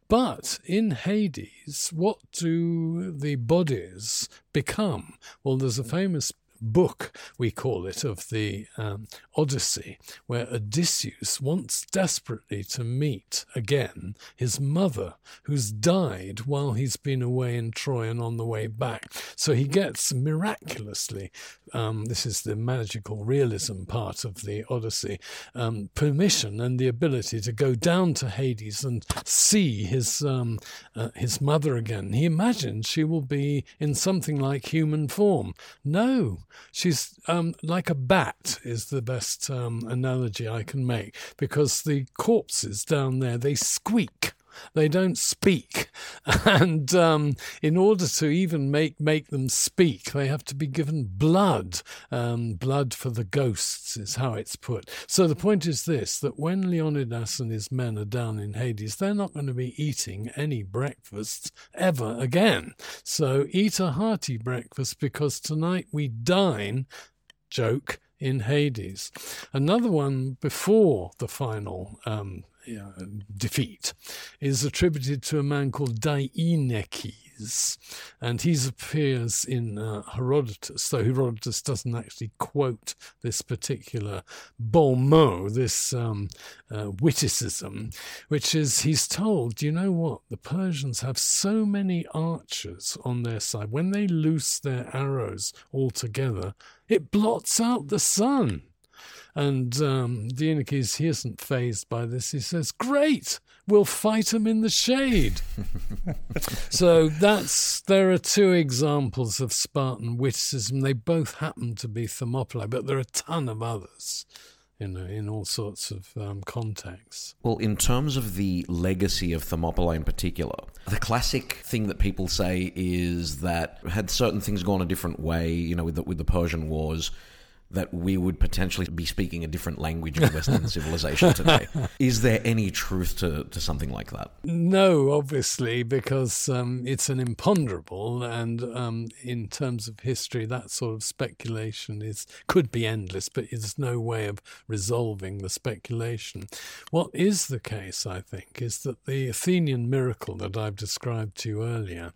But in Hades, what do the bodies become? Well, there's a famous book, we call it, of the um, Odyssey, where Odysseus wants desperately to meet again his mother, who's died while he's been away in Troy and on the way back. So he gets miraculously, um, this is the magical realism part of the Odyssey, um, permission and the ability to go down to Hades and see his um, uh, his mother again. He imagines she will be in something like human form. No, she's um, like a bat is the best um, analogy I can make because the corpses down there they squeak. They don't speak, and um, in order to even make make them speak, they have to be given blood. Um, blood for the ghosts is how it's put. So the point is this: that when Leonidas and his men are down in Hades, they're not going to be eating any breakfasts ever again. So eat a hearty breakfast because tonight we dine. Joke in Hades. Another one before the final um, yeah, defeat is attributed to a man called Dienekes, and he appears in uh, Herodotus, though Herodotus doesn't actually quote this particular bon mot, this um, uh, witticism, which is he's told, you know what, the Persians have so many archers on their side, when they loose their arrows all together, it blots out the sun. And um, Dienekes, he isn't fazed by this. He says, Great, we'll fight them in the shade. so that's there are two examples of Spartan witticism. They both happen to be Thermopylae, but there are a ton of others you know, in all sorts of um, contexts. Well, in terms of the legacy of Thermopylae in particular, the classic thing that people say is that had certain things gone a different way, you know, with the, with the Persian Wars, that we would potentially be speaking a different language in Western civilization today. Is there any truth to, to something like that? No, obviously, because um, it's an imponderable, and um, in terms of history, that sort of speculation is could be endless, but there's no way of resolving the speculation. What is the case, I think, is that the Athenian miracle that I've described to you earlier,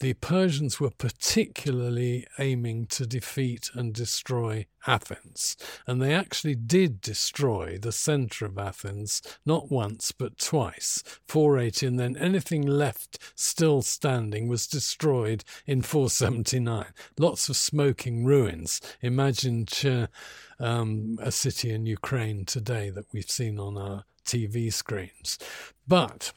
the Persians were particularly aiming to defeat and destroy Athens. And they actually did destroy the centre of Athens, not once, but twice. 480, and then anything left still standing was destroyed in 479. Lots of smoking ruins. Imagine um, a city in Ukraine today that we've seen on our TV screens. But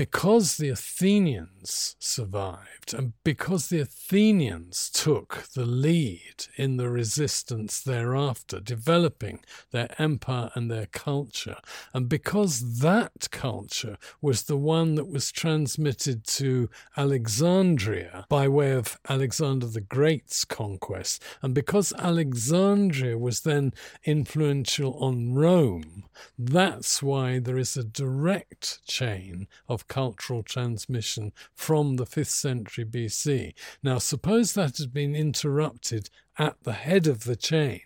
because the Athenians survived and because the Athenians took the lead in the resistance thereafter, developing their empire and their culture, and because that culture was the one that was transmitted to Alexandria by way of Alexander the Great's conquest, and because Alexandria was then influential on Rome, that's why there is a direct chain of cultural transmission from the 5th century BC. Now, suppose that had been interrupted at the head of the chain.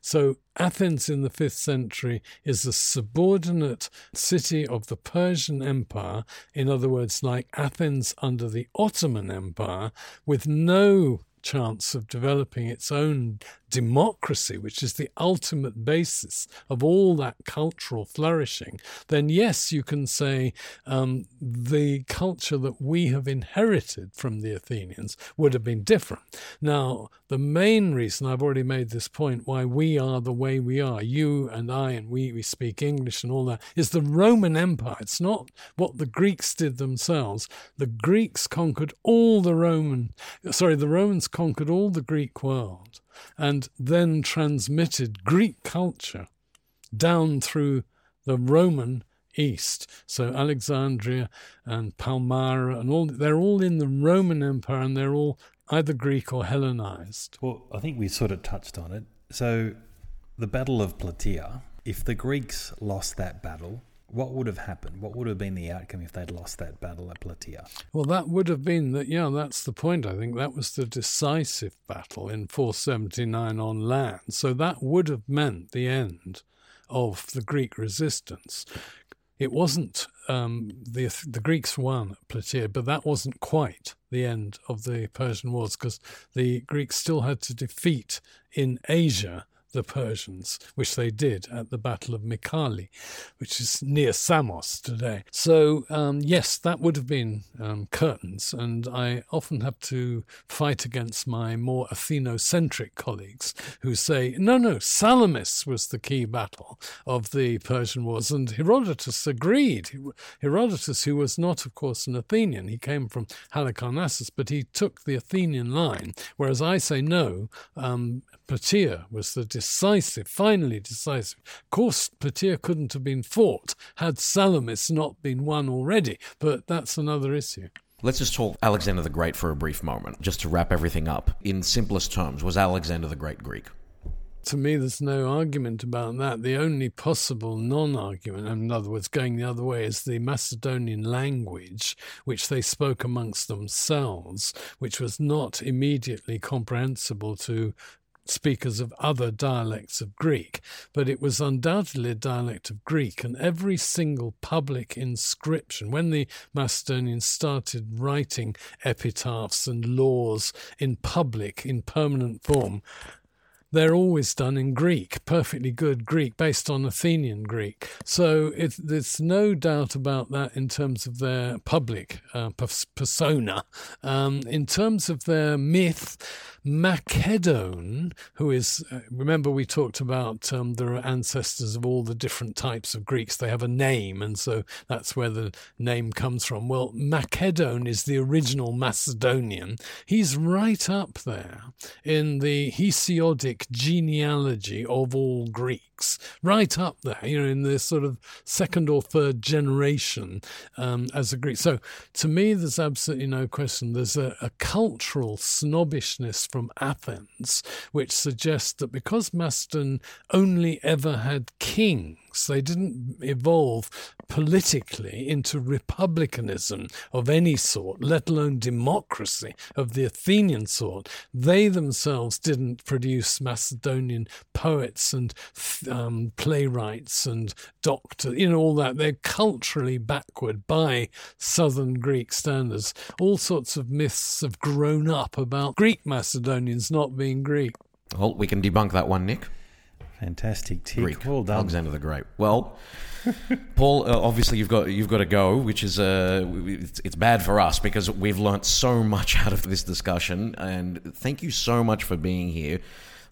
So, Athens in the 5th century is a subordinate city of the Persian Empire, in other words, like Athens under the Ottoman Empire, with no chance of developing its own democracy, which is the ultimate basis of all that cultural flourishing, then yes, you can say um, the culture that we have inherited from the Athenians would have been different. Now, the main reason I've already made this point why we are the way we are, you and I, and we, we speak English and all that, is the Roman Empire. It's not what the Greeks did themselves. The Greeks conquered all the Roman, sorry, the Romans conquered all the Greek world and then transmitted Greek culture down through the Roman East. So Alexandria and Palmyra and all they're all in the Roman Empire and they're all either Greek or Hellenized. Well, I think we sort of touched on it. So the Battle of Plataea, if the Greeks lost that battle, what would have happened? What would have been the outcome if they'd lost that battle at Plataea? Well, that would have been that. Yeah, that's the point. I think that was the decisive battle in 479 on land. So that would have meant the end of the Greek resistance. It wasn't um, the the Greeks won at Plataea, but that wasn't quite the end of the Persian Wars because the Greeks still had to defeat in Asia the Persians, which they did at the Battle of Mycale, which is near Samos today. So, um, yes, that would have been um, curtains, and I often have to fight against my more Athenocentric colleagues who say, no, no, Salamis was the key battle of the Persian Wars, and Herodotus agreed. Herodotus, who was not, of course, an Athenian, he came from Halicarnassus, but he took the Athenian line, whereas I say no, um, Plataea was the decisive, finally decisive. Of course, Plataea couldn't have been fought had Salamis not been won already, but that's another issue. Let's just talk Alexander the Great for a brief moment, just to wrap everything up. In simplest terms, was Alexander the Great Greek? To me, there's no argument about that. The only possible non argument, in other words, going the other way, is the Macedonian language, which they spoke amongst themselves, which was not immediately comprehensible to speakers of other dialects of Greek, but it was undoubtedly a dialect of Greek, and every single public inscription, when the Macedonians started writing epitaphs and laws in public, in permanent form, they're always done in Greek, perfectly good Greek, based on Athenian Greek. So it, there's no doubt about that in terms of their public uh, persona. Um, in terms of their myth, Macedon, who is, uh, remember we talked about um, the ancestors of all the different types of Greeks. They have a name, and so that's where the name comes from. Well, Macedon is the original Macedonian. He's right up there in the Hesiodic genealogy of all Greeks, right up there, you know, in this sort of second or third generation um, as a Greek. So to me, there's absolutely no question. There's a, a cultural snobbishness from Athens, which suggests that because Macedon only ever had they didn't evolve politically into republicanism of any sort, let alone democracy of the Athenian sort. They themselves didn't produce Macedonian poets and um, playwrights and doctors, you know, all that. They're culturally backward by southern Greek standards. All sorts of myths have grown up about Greek Macedonians not being Greek. Well, we can debunk that one, Nick. Fantastic tick. Greek. Well done. Alexander the Great. Well, Paul, uh, obviously you've got you've got to go, which is uh, it's, it's bad for us because we've learnt so much out of this discussion. And thank you so much for being here.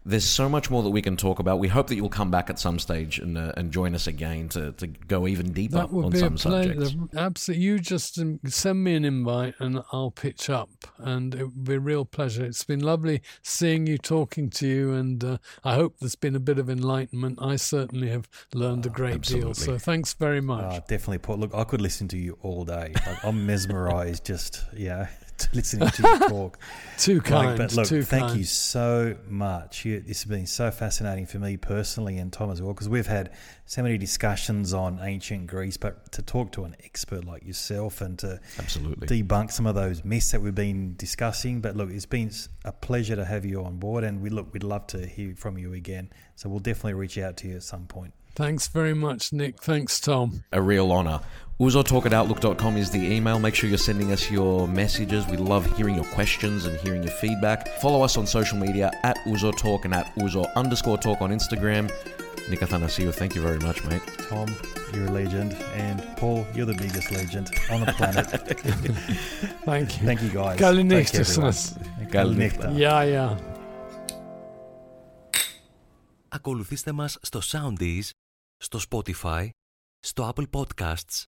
There's so much more that we can talk about. We hope that you'll come back at some stage and uh, and join us again to, to go even deeper that would on be some a subjects. Absolutely. You just um, send me an invite and I'll pitch up, and it would be a real pleasure. It's been lovely seeing you, talking to you, and uh, I hope there's been a bit of enlightenment. I certainly have learned a great deal. So thanks very much. Oh, definitely, Paul. Look, I could listen to you all day. Like, I'm mesmerised just, yeah, listening to you talk. too Like, kind. but look, too thank kind. you so much. You, this has been so fascinating for me personally and Tom as well, because we've had so many discussions on ancient Greece, but to talk to an expert like yourself and to Absolutely. debunk some of those myths that we've been discussing. But look, it's been a pleasure to have you on board, and we look, we'd love to hear from you again. So we'll definitely reach out to you at some point. Thanks very much, Nick. Thanks, Tom. a real honour ouzotalkatoutlook.com is the email. Make sure you're sending us your messages. We love hearing your questions and hearing your feedback. Follow us on social media at ouzotalk and at ouzo underscore talk on Instagram. Nick Athanasio, thank you very much, mate. Tom, you're a legend. And Paul, you're the biggest legend on the planet. thank you. Thank you, guys. Καληνύχτησες. Καληνύχτα. Yeah, yeah. Ακολουθήστε μας στο Soundees, στο Spotify, στο Apple Podcasts